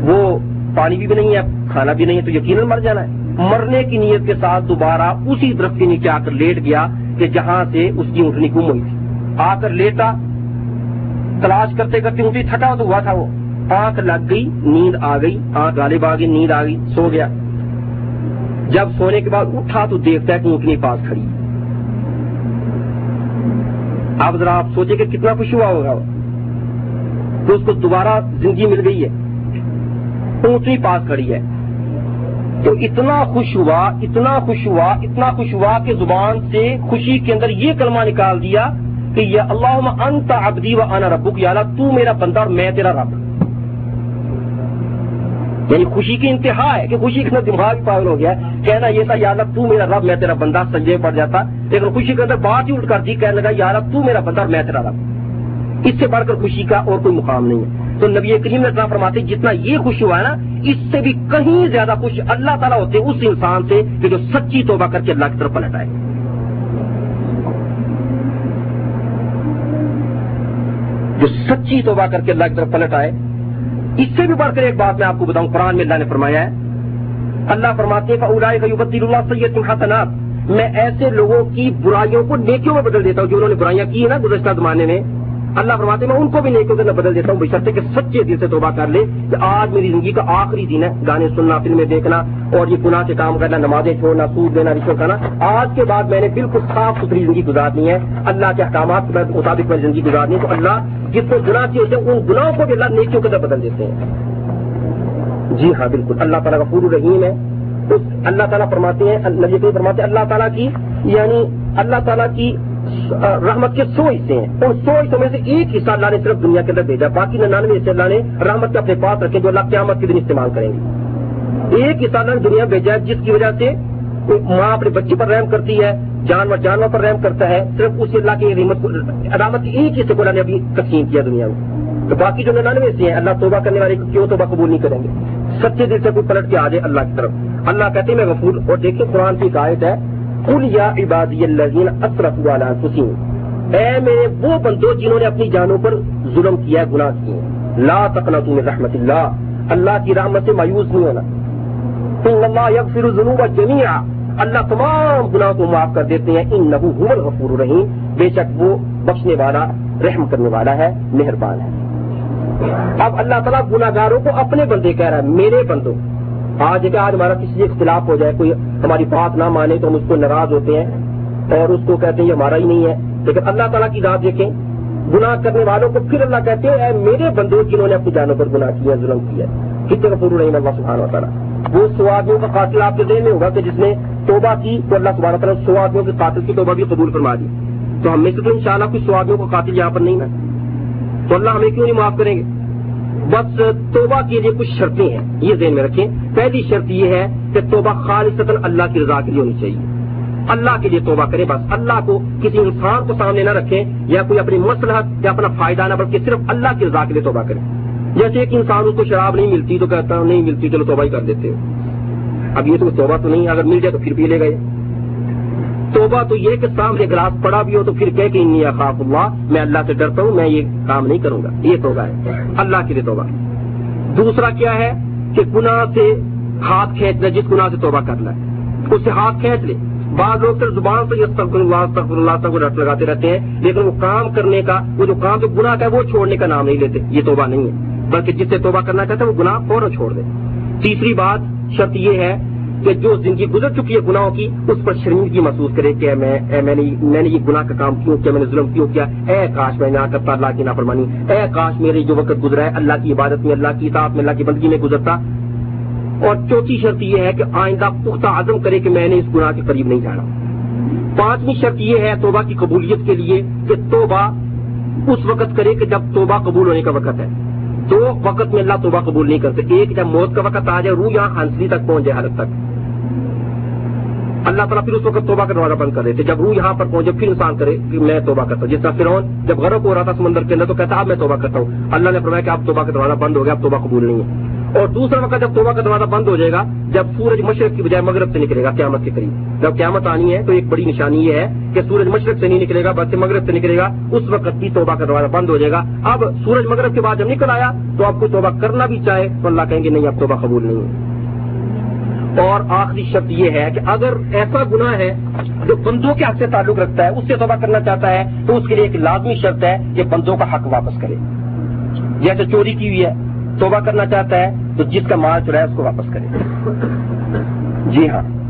وہ پانی بھی نہیں ہے کھانا بھی نہیں ہے، تو یقیناً مر جانا ہے۔ مرنے کی نیت کے ساتھ دوبارہ اسی درخت کے نیچے آ کر لیٹ گیا کہ جہاں سے اس کی اونٹنی گم ہوئی تھی۔ آ کر لیٹا، تلاش کرتے کرتے اونٹی تھکا تو ہوا تھا وہ۔ آنکھ لگ گئی، نیند آ گئی، آنکھ غالب آ گئی نیند آ گئی، سو گیا۔ جب سونے کے بعد اٹھا تو دیکھتا ہے کہ اونٹنی پاس کھڑی۔ اب ذرا آپ سوچے کہ کتنا خوش ہوا ہوگا تو اس کو دوبارہ زندگی مل گئی ہے۔ اونٹنی پاس کھڑی ہے۔ تو اتنا خوش ہوا، اتنا خوش ہوا، اتنا خوش ہوا کہ زبان سے خوشی کے اندر یہ کلمہ نکال دیا کہ یہ اللہ انت عبدی و انا ربک، یا اللہ، تو میرا بندہ اور میں تیرا رب یعنی خوشی کی انتہا ہے کہ خوشی کے اندر دماغ پاگل ہو گیا کہنا یہ تھا، یا اللہ، تو میرا رب، میں تیرا بندہ، سنجے پڑ جاتا۔ لیکن خوشی کے اندر بات ہی اٹھ کر دی، کہنے لگا، یا اللہ، تو میرا بندہ اور میں تیرا رب اس سے بڑھ کر خوشی کا اور کوئی مقام نہیں ہے۔ تو نبی کریم اتنا فرماتے جتنا یہ خوش ہوا ہے نا، اس سے بھی کہیں زیادہ خوش اللہ تعالیٰ ہوتے اس انسان سے کہ جو سچی توبہ کر کے اللہ کی طرف پلٹ آئے۔ جو سچی توبہ کر کے اللہ کی طرف پلٹ آئے۔ اس سے بھی بڑھ کر ایک بات میں آپ کو بتاؤں، قرآن میں اللہ نے فرمایا ہے، اللہ فرماتے کا اللہ سید حسنات۔ میں ایسے لوگوں کی برائیوں کو نیکیوں میں بدل دیتا ہوں جو انہوں نے برائیاں کی ہیں نا گزشتہ زمانے میں۔ اللہ فرماتے میں ان کو بھی نیکیوں کے بدل دیتا ہوں بشرطے کہ سچے دل سے توبہ کر لے، کہ آج میری زندگی کا آخری دن ہے، گانے سننا، فلمیں دیکھنا، اور یہ گناہ کے کام کرنا، نمازیں چھوڑنا، سود دینا رشوت کرنا آج کے بعد میں نے بالکل صاف ستھری زندگی گزارنی ہے، اللہ کے احکامات کے مطابق میں زندگی گزارنی ہے، تو اللہ جس کو گناہ کی ہوتے ہیں، ان گناہوں کو بھی اللہ نیکیوں کے اندر بدل دیتے ہیں۔ جی ہاں بالکل، اللہ تعالیٰ کا پور رحیم ہے۔ اس، اللہ تعالیٰ فرماتے ہیں، نبی فرماتے ہیں، اللہ تعالیٰ کی یعنی اللہ تعالیٰ کی رحمت کے سو حصے ہیں۔ اور سو حصوں میں سے ایک حصہ اللہ نے صرف دنیا کے اندر بھیجا، باقی ننانوے حصے اللہ نے رحمت کے اپنے پاس رکھے جو اللہ قیامت کے دن استعمال کریں گے۔ ایک حصہ اللہ نے دنیا بھیجا ہے، جس کی وجہ سے ماں اپنے بچے پر رحم کرتی ہے، جانور جانور پر رحم کرتا ہے، صرف اسی اللہ کی رحمت کے ایک حصے کو اللہ نے ابھی تقسیم کیا دنیا میں۔ تو باقی جو ننانوے حصے ہیں، اللہ توبہ کرنے والے کیوں توبہ قبول نہیں کریں گے؟ سچے دل سے کوئی پلٹ کے آ جائے اللہ کی طرف۔ اللہ کہتے ہیں، میں غفور اور دیکھیں قرآن کی قائد ہے کل یا عبادی اللہ اصرف والا اے میرے وہ بندو جنہوں نے اپنی جانوں پر ظلم کیا، گناہ کیے۔ لا تقنا تم رحمت اللہ۔ اللہ کی رحمت سے مایوس نہیں ہونا۔ اللہ یغفر الذنوب جميعا اللہ تمام گناہ کو معاف کر دیتے ہیں۔ ان نبو حمل غفور رحیم بے شک وہ بخشنے والا، رحم کرنے والا ہے، مہربان ہے۔ اب اللہ تعالیٰ گناگاروں کو اپنے بندے کہہ رہا ہے، میرے بندوں ہاں، آج کہ آج ہمارا کسی اختلاف ہو جائے، کوئی ہماری بات نہ مانے تو ہم اس کو ناراض ہوتے ہیں اور اس کو کہتے ہیں یہ ہمارا ہی نہیں ہے۔ لیکن اللہ تعالیٰ کی ذات دیکھیں، گناہ کرنے والوں کو پھر اللہ کہتے ہیں، اے میرے بندوں جنہوں نے اپنی جانوں پر گناہ کیا، ظلم کیا۔ کتنے کا پورو نہیں اللہ سبحانہ تعالیٰ وہ سو آدمیوں کا قاتل آپ کے ذہن میں ہوگا کہ جس نے توبہ کی تو اللہ سبحانہ تعالیٰ سو آدمیوں کے قاتل کی توبہ بھی قبول فرما دی۔ تو ہم میں سے تو ان شاء اللہ کچھ سو آدمیوں کا قاتل یہاں پر نہیں نا۔ تو اللہ ہمیں کیوں نہیں معاف کریں گے؟ بس توبہ کے لیے کچھ شرطیں ہیں، یہ ذہن میں رکھیں۔ پہلی شرط یہ ہے کہ توبہ خالص اللہ کی رضا کے لیے ہونی چاہیے۔ اللہ کے لیے توبہ کرے بس اللہ کو کسی انسان کو سامنے نہ رکھیں یا کوئی اپنی مسلحت یا اپنا فائدہ نہ، بلکہ صرف اللہ کی رضا کے لیے توبہ کرے جیسے ایک انسان اس کو شراب نہیں ملتی تو کہتا ہوں، نہیں ملتی، چلو توبہ ہی کر دیتے اب یہ تو توبہ تو نہیں، اگر مل جائے تو پھر پی لے گئے۔ توبہ تو یہ کہ سامنے گلاس پڑا بھی ہو تو پھر کہ نہیں خاف اللہ، میں اللہ سے ڈرتا ہوں، میں یہ کام نہیں کروں گا۔ یہ توبہ ہے۔ اللہ کے لیے توبہ۔ دوسرا کیا ہے کہ گناہ سے ہاتھ کھینچنا جس گناہ سے توبہ کرنا ہے اس سے ہاتھ کھینچ لے۔ بعض لوگ صرف زبان سے اللہ اللہ تک رٹ لگاتے رہتے ہیں، لیکن وہ کام کرنے کا، وہ جو کام جو گناہ کا ہے، وہ چھوڑنے کا نام نہیں لیتے۔ یہ توبہ نہیں ہے۔ بلکہ جس سے توبہ کرنا چاہتے ہیں وہ گناہ فوراً چھوڑ دے۔ تیسری بات، شرط یہ ہے کہ جو زندگی گزر چکی ہے گناہوں کی، اس پر شرمندگی محسوس کرے کہ میں، اے، میں نے میں نے یہ گناہ کا کام کیوں کیا، میں نے ظلم کیوں کیا؟ اے کاش میں نہ کرتا اللہ کی نافرمانی۔ اے کاش میرے جو وقت گزرا ہے، اللہ کی عبادت میں، اللہ کی اطاعت میں، اللہ کی بندگی میں گزرتا۔ اور چوتھی شرط یہ ہے کہ آئندہ پختہ عزم کرے کہ میں نے اس گناہ کے قریب نہیں جانا پانچویں شرط یہ ہے توبہ کی قبولیت کے لیے کہ توبہ اس وقت کرے کہ جب توبہ قبول ہونے کا وقت ہے۔ دو، وقت میں اللہ توبہ قبول نہیں کرتے ایک، جب موت کا وقت آ جائے، روح یہاں ہنسلی تک پہنچ جائے، حالت تک۔ اللہ تعالیٰ پھر اس وقت توبہ کا دروازہ بند کر دیتے جب روح یہاں پر پہنچے، پھر انسان کرے کہ میں توبہ کرتا ہوں۔ جس طرح فرعون جب غرق ہو رہا تھا سمندر کے اندر، تو کہتا اب میں توبہ کرتا ہوں۔ اللہ نے فرمایا کہ آپ توبہ کا دروازہ بند ہو گیا، اب توبہ قبول نہیں ہے۔ اور دوسرا وقت جب توبہ کا دروازہ بند ہو جائے گا، جب سورج مشرق کی بجائے مغرب سے نکلے گا، قیامت کے قریب۔ جب قیامت آنی ہے، تو ایک بڑی نشانی یہ ہے کہ سورج مشرق سے نہیں نکلے گا، بلکہ مغرب سے نکلے گا۔ اس وقت بھی توبہ کا دروازہ بند ہو جائے گا۔ اب سورج مغرب کے بعد جب نکل آیا، تو آپ کو توبہ کرنا بھی چاہے، تو اللہ کہیں گے، نہیں، اب توبہ قبول نہیں ہے۔ اور آخری شرط یہ ہے کہ اگر ایسا گناہ ہے جو بندوں کے حق سے تعلق رکھتا ہے، اس سے توبہ کرنا چاہتا ہے، تو اس کے لیے ایک لازمی شرط ہے کہ بندوں کا حق واپس کرے۔ جیسے چوری کی ہوئی ہے، توبہ کرنا چاہتا ہے، تو جس کا مال چڑھا ہے، اس کو واپس کرے۔ جی ہاں۔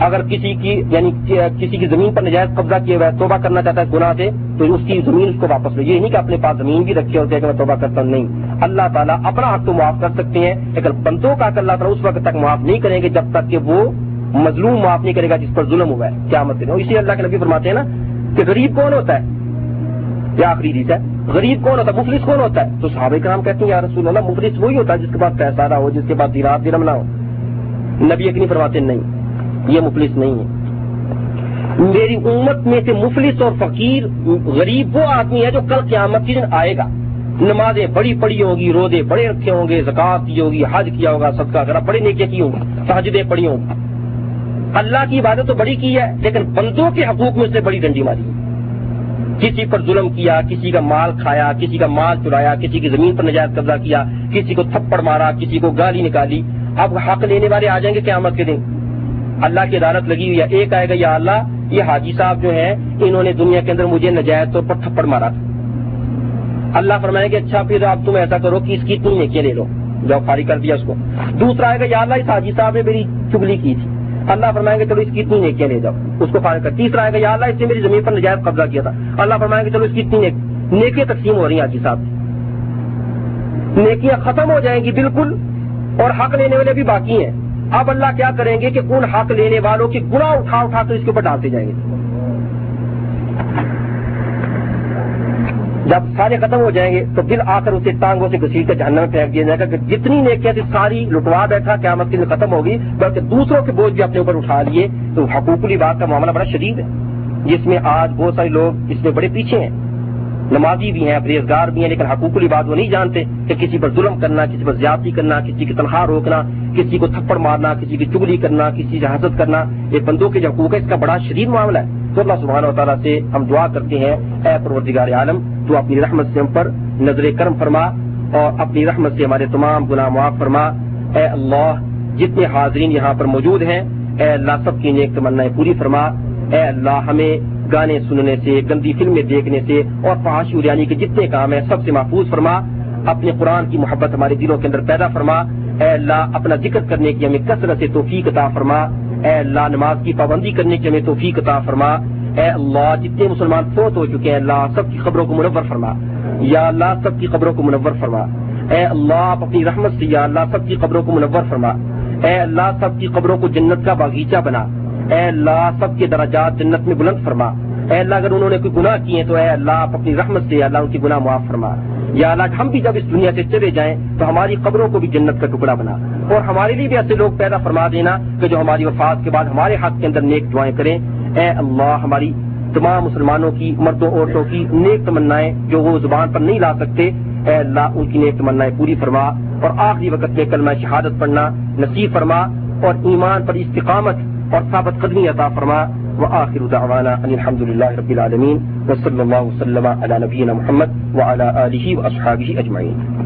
اگر کسی کی یعنی کسی کی زمین پر نجائز قبضہ کیا ہوا ہے توبہ کرنا چاہتا ہے گناہ سے، تو اس کی زمین اس کو واپس لے۔ یہ نہیں کہ اپنے پاس زمین بھی رکھی ہوتی ہے کہ میں توبہ کرتا ہوں، نہیں۔ اللہ تعالیٰ اپنا حق تو معاف کر سکتے ہیں، لیکن بندوں کا اللہ تعالیٰ اس وقت تک معاف نہیں کریں گے جب تک کہ وہ مظلوم معاف نہیں کرے گا جس پر ظلم ہوا ہے۔ کیا مطلب اسی اللہ کے نبی فرماتے ہیں نا کہ غریب کون ہوتا ہے؟ یا آخری ریت ہے۔ غریب کون ہوتا ہے؟ مفلس کون ہوتا ہے؟ تو صحابہ کرام کہتے ہیں، یا رسول اللہ، مفلس وہی ہوتا ہے جس کے پاس پیسہ نہ ہو، جس کے پاس دیرات درم نہ ہو۔ نبی اکنی فرماتے نہیں۔ یہ مفلس نہیں ہے۔ میری امت میں سے مفلس اور فقیر، غریب وہ آدمی ہے جو کل قیامت کے دن آئے گا۔ نمازیں بڑی پڑی ہوگی، روزے بڑے رکھے ہوں گے زکات کی ہوگی، حج کیا ہوگا سب کا بڑے نیکے کی ہوگی سہجدیں پڑی ہوں گی۔ اللہ کی عبادت تو بڑی کی ہے، لیکن بندوں کے حقوق میں اس نے بڑی ڈنڈی ماری۔ ہے کسی پر ظلم کیا، کسی کا مال کھایا، کسی کا مال چرایا، کسی کی زمین پر نجائز قبضہ کیا، کسی کو تھپڑ مارا، کسی کو گالی نکالی۔ اب حق لینے والے آ جائیں گے قیامت کے دن۔ اللہ کی عدالت لگی ہوئی ہے۔ ایک آئے گا، یا اللہ، یہ حاجی صاحب جو ہیں، انہوں نے دنیا کے اندر مجھے نجائز طور پر تھپڑ مارا تھا۔ اللہ فرمائے کہ اچھا پھر آپ تم ایسا کرو کہ اس کی تم نیکیاں لے لو۔ جب فارغ کر دیا اس کو۔ دوسرا آئے گا، یا اللہ، اس حاجی صاحب نے میری چگلی کی تھی۔ اللہ فرمائیں گے چلو اس کی اتنی نیکیاں لے جاؤ۔ اس کو فارغ کر۔ تیسرا آئے گا، یا اللہ، اس نے میری زمین پر نجائز قبضہ کیا تھا۔ اللہ فرمائیں گے چلو اس کی اتنی نیکیاں تقسیم ہو رہی ہیں حاجی صاحب۔ نیکیاں ختم ہو جائیں گی، بالکل۔ اور حق لینے والے بھی باقی ہیں۔ اب اللہ کیا کریں گے کہ ان حق لینے والوں کی گنا اٹھا اٹھا کر اس کے اوپر ڈالتے جائیں گے۔ جب سارے ختم ہو جائیں گے تو دل آ کر اسے ٹانگوں سے گھسیٹ کر جہنم میں پھینک دیا جائے گا کہ جتنی نیکیاں تھی ساری لٹوا بیٹھا، قیامت کے دن ختم ہوگی، بلکہ دوسروں کے بوجھ بھی اپنے اوپر اٹھا لیے۔ تو حقوق بات کا معاملہ بڑا شدید ہے۔ جس میں آج بہت سارے لوگ اس میں بڑے پیچھے ہیں۔ نمازی بھی ہیں، پرہیزگار بھی ہیں، لیکن حقوق بات وہ نہیں جانتے کہ کسی پر ظلم کرنا، کسی پر زیادتی کرنا، کسی کی تنخواہ روکنا، کسی کو تھپڑ مارنا، کسی کی چگلی کرنا، کسی سے حسد کرنا، یہ بندوں کے جو حقوق ہے اس کا بڑا شدید معاملہ ہے۔ تو اللہ سبحانہ و تعالیٰ سے ہم دعا کرتے ہیں، اے پروردگار عالم، تو اپنی رحمت سے ہم پر نظر کرم فرما اور اپنی رحمت سے ہمارے تمام گناہ معاف فرما۔ اے اللہ، جتنے حاضرین یہاں پر موجود ہیں، اے اللہ، سب کی نیک تمنا پوری فرما۔ اے اللہ، ہمیں گانے سننے سے، گندی فلمیں دیکھنے سے اور پہاش اریانی کے جتنے کام ہیں، سب سے محفوظ فرما اپنے قرآن کی محبت ہمارے دلوں کے اندر پیدا فرما۔ اے اللہ، اپنا ذکر کرنے کی ہمیں کثرت سے توفیق عطا فرما۔ اے اللہ، نماز کی پابندی کرنے کی ہمیں توفیق عطا فرما۔ اے اللہ، جتنے مسلمان فوت ہو چکے ہیں، اللہ سب کی خبروں کو منور فرما۔ یا اللہ، سب کی خبروں کو منور فرما۔ اے اللہ، آپ اپنی رحمت سے، یا اللہ، سب کی خبروں کو منور فرما۔ اے اللہ، سب کی خبروں کو جنت کا باغیچہ بنا۔ اے اللہ، سب کے درجات جنت میں بلند فرما۔ اے اللہ، اگر انہوں نے کوئی گناہ کیے تو اے اللہ، آپ اپنی رحمت سے اللہ ان کی گناہ معاف فرما۔ یا اللہ، ہم بھی جب اس دنیا سے چلے جائیں تو ہماری قبروں کو بھی جنت کا ٹکڑا بنا۔ اور ہمارے لیے بھی ایسے لوگ پیدا فرما دینا کہ جو ہماری وفات کے بعد ہمارے ہاتھ کے اندر نیک دعائیں کریں۔ اے اللہ، ہماری تمام مسلمانوں کی، مردوں، عورتوں کی نیک تمنائیں جو وہ زبان پر نہیں لا سکتے، اے اللہ، ان کی نیک تمنائیں پوری فرما۔ اور آخری وقت میں کلمہ شہادت پڑھنا نصیب فرما۔ اور ایمان پر استقامت اور ثابت قدمی عطا فرما وآخر دعوانا ان الحمد للہ رب العالمین وصلی اللہ وسلم علی نبینا محمد وعلى و وأصحابه اجمعین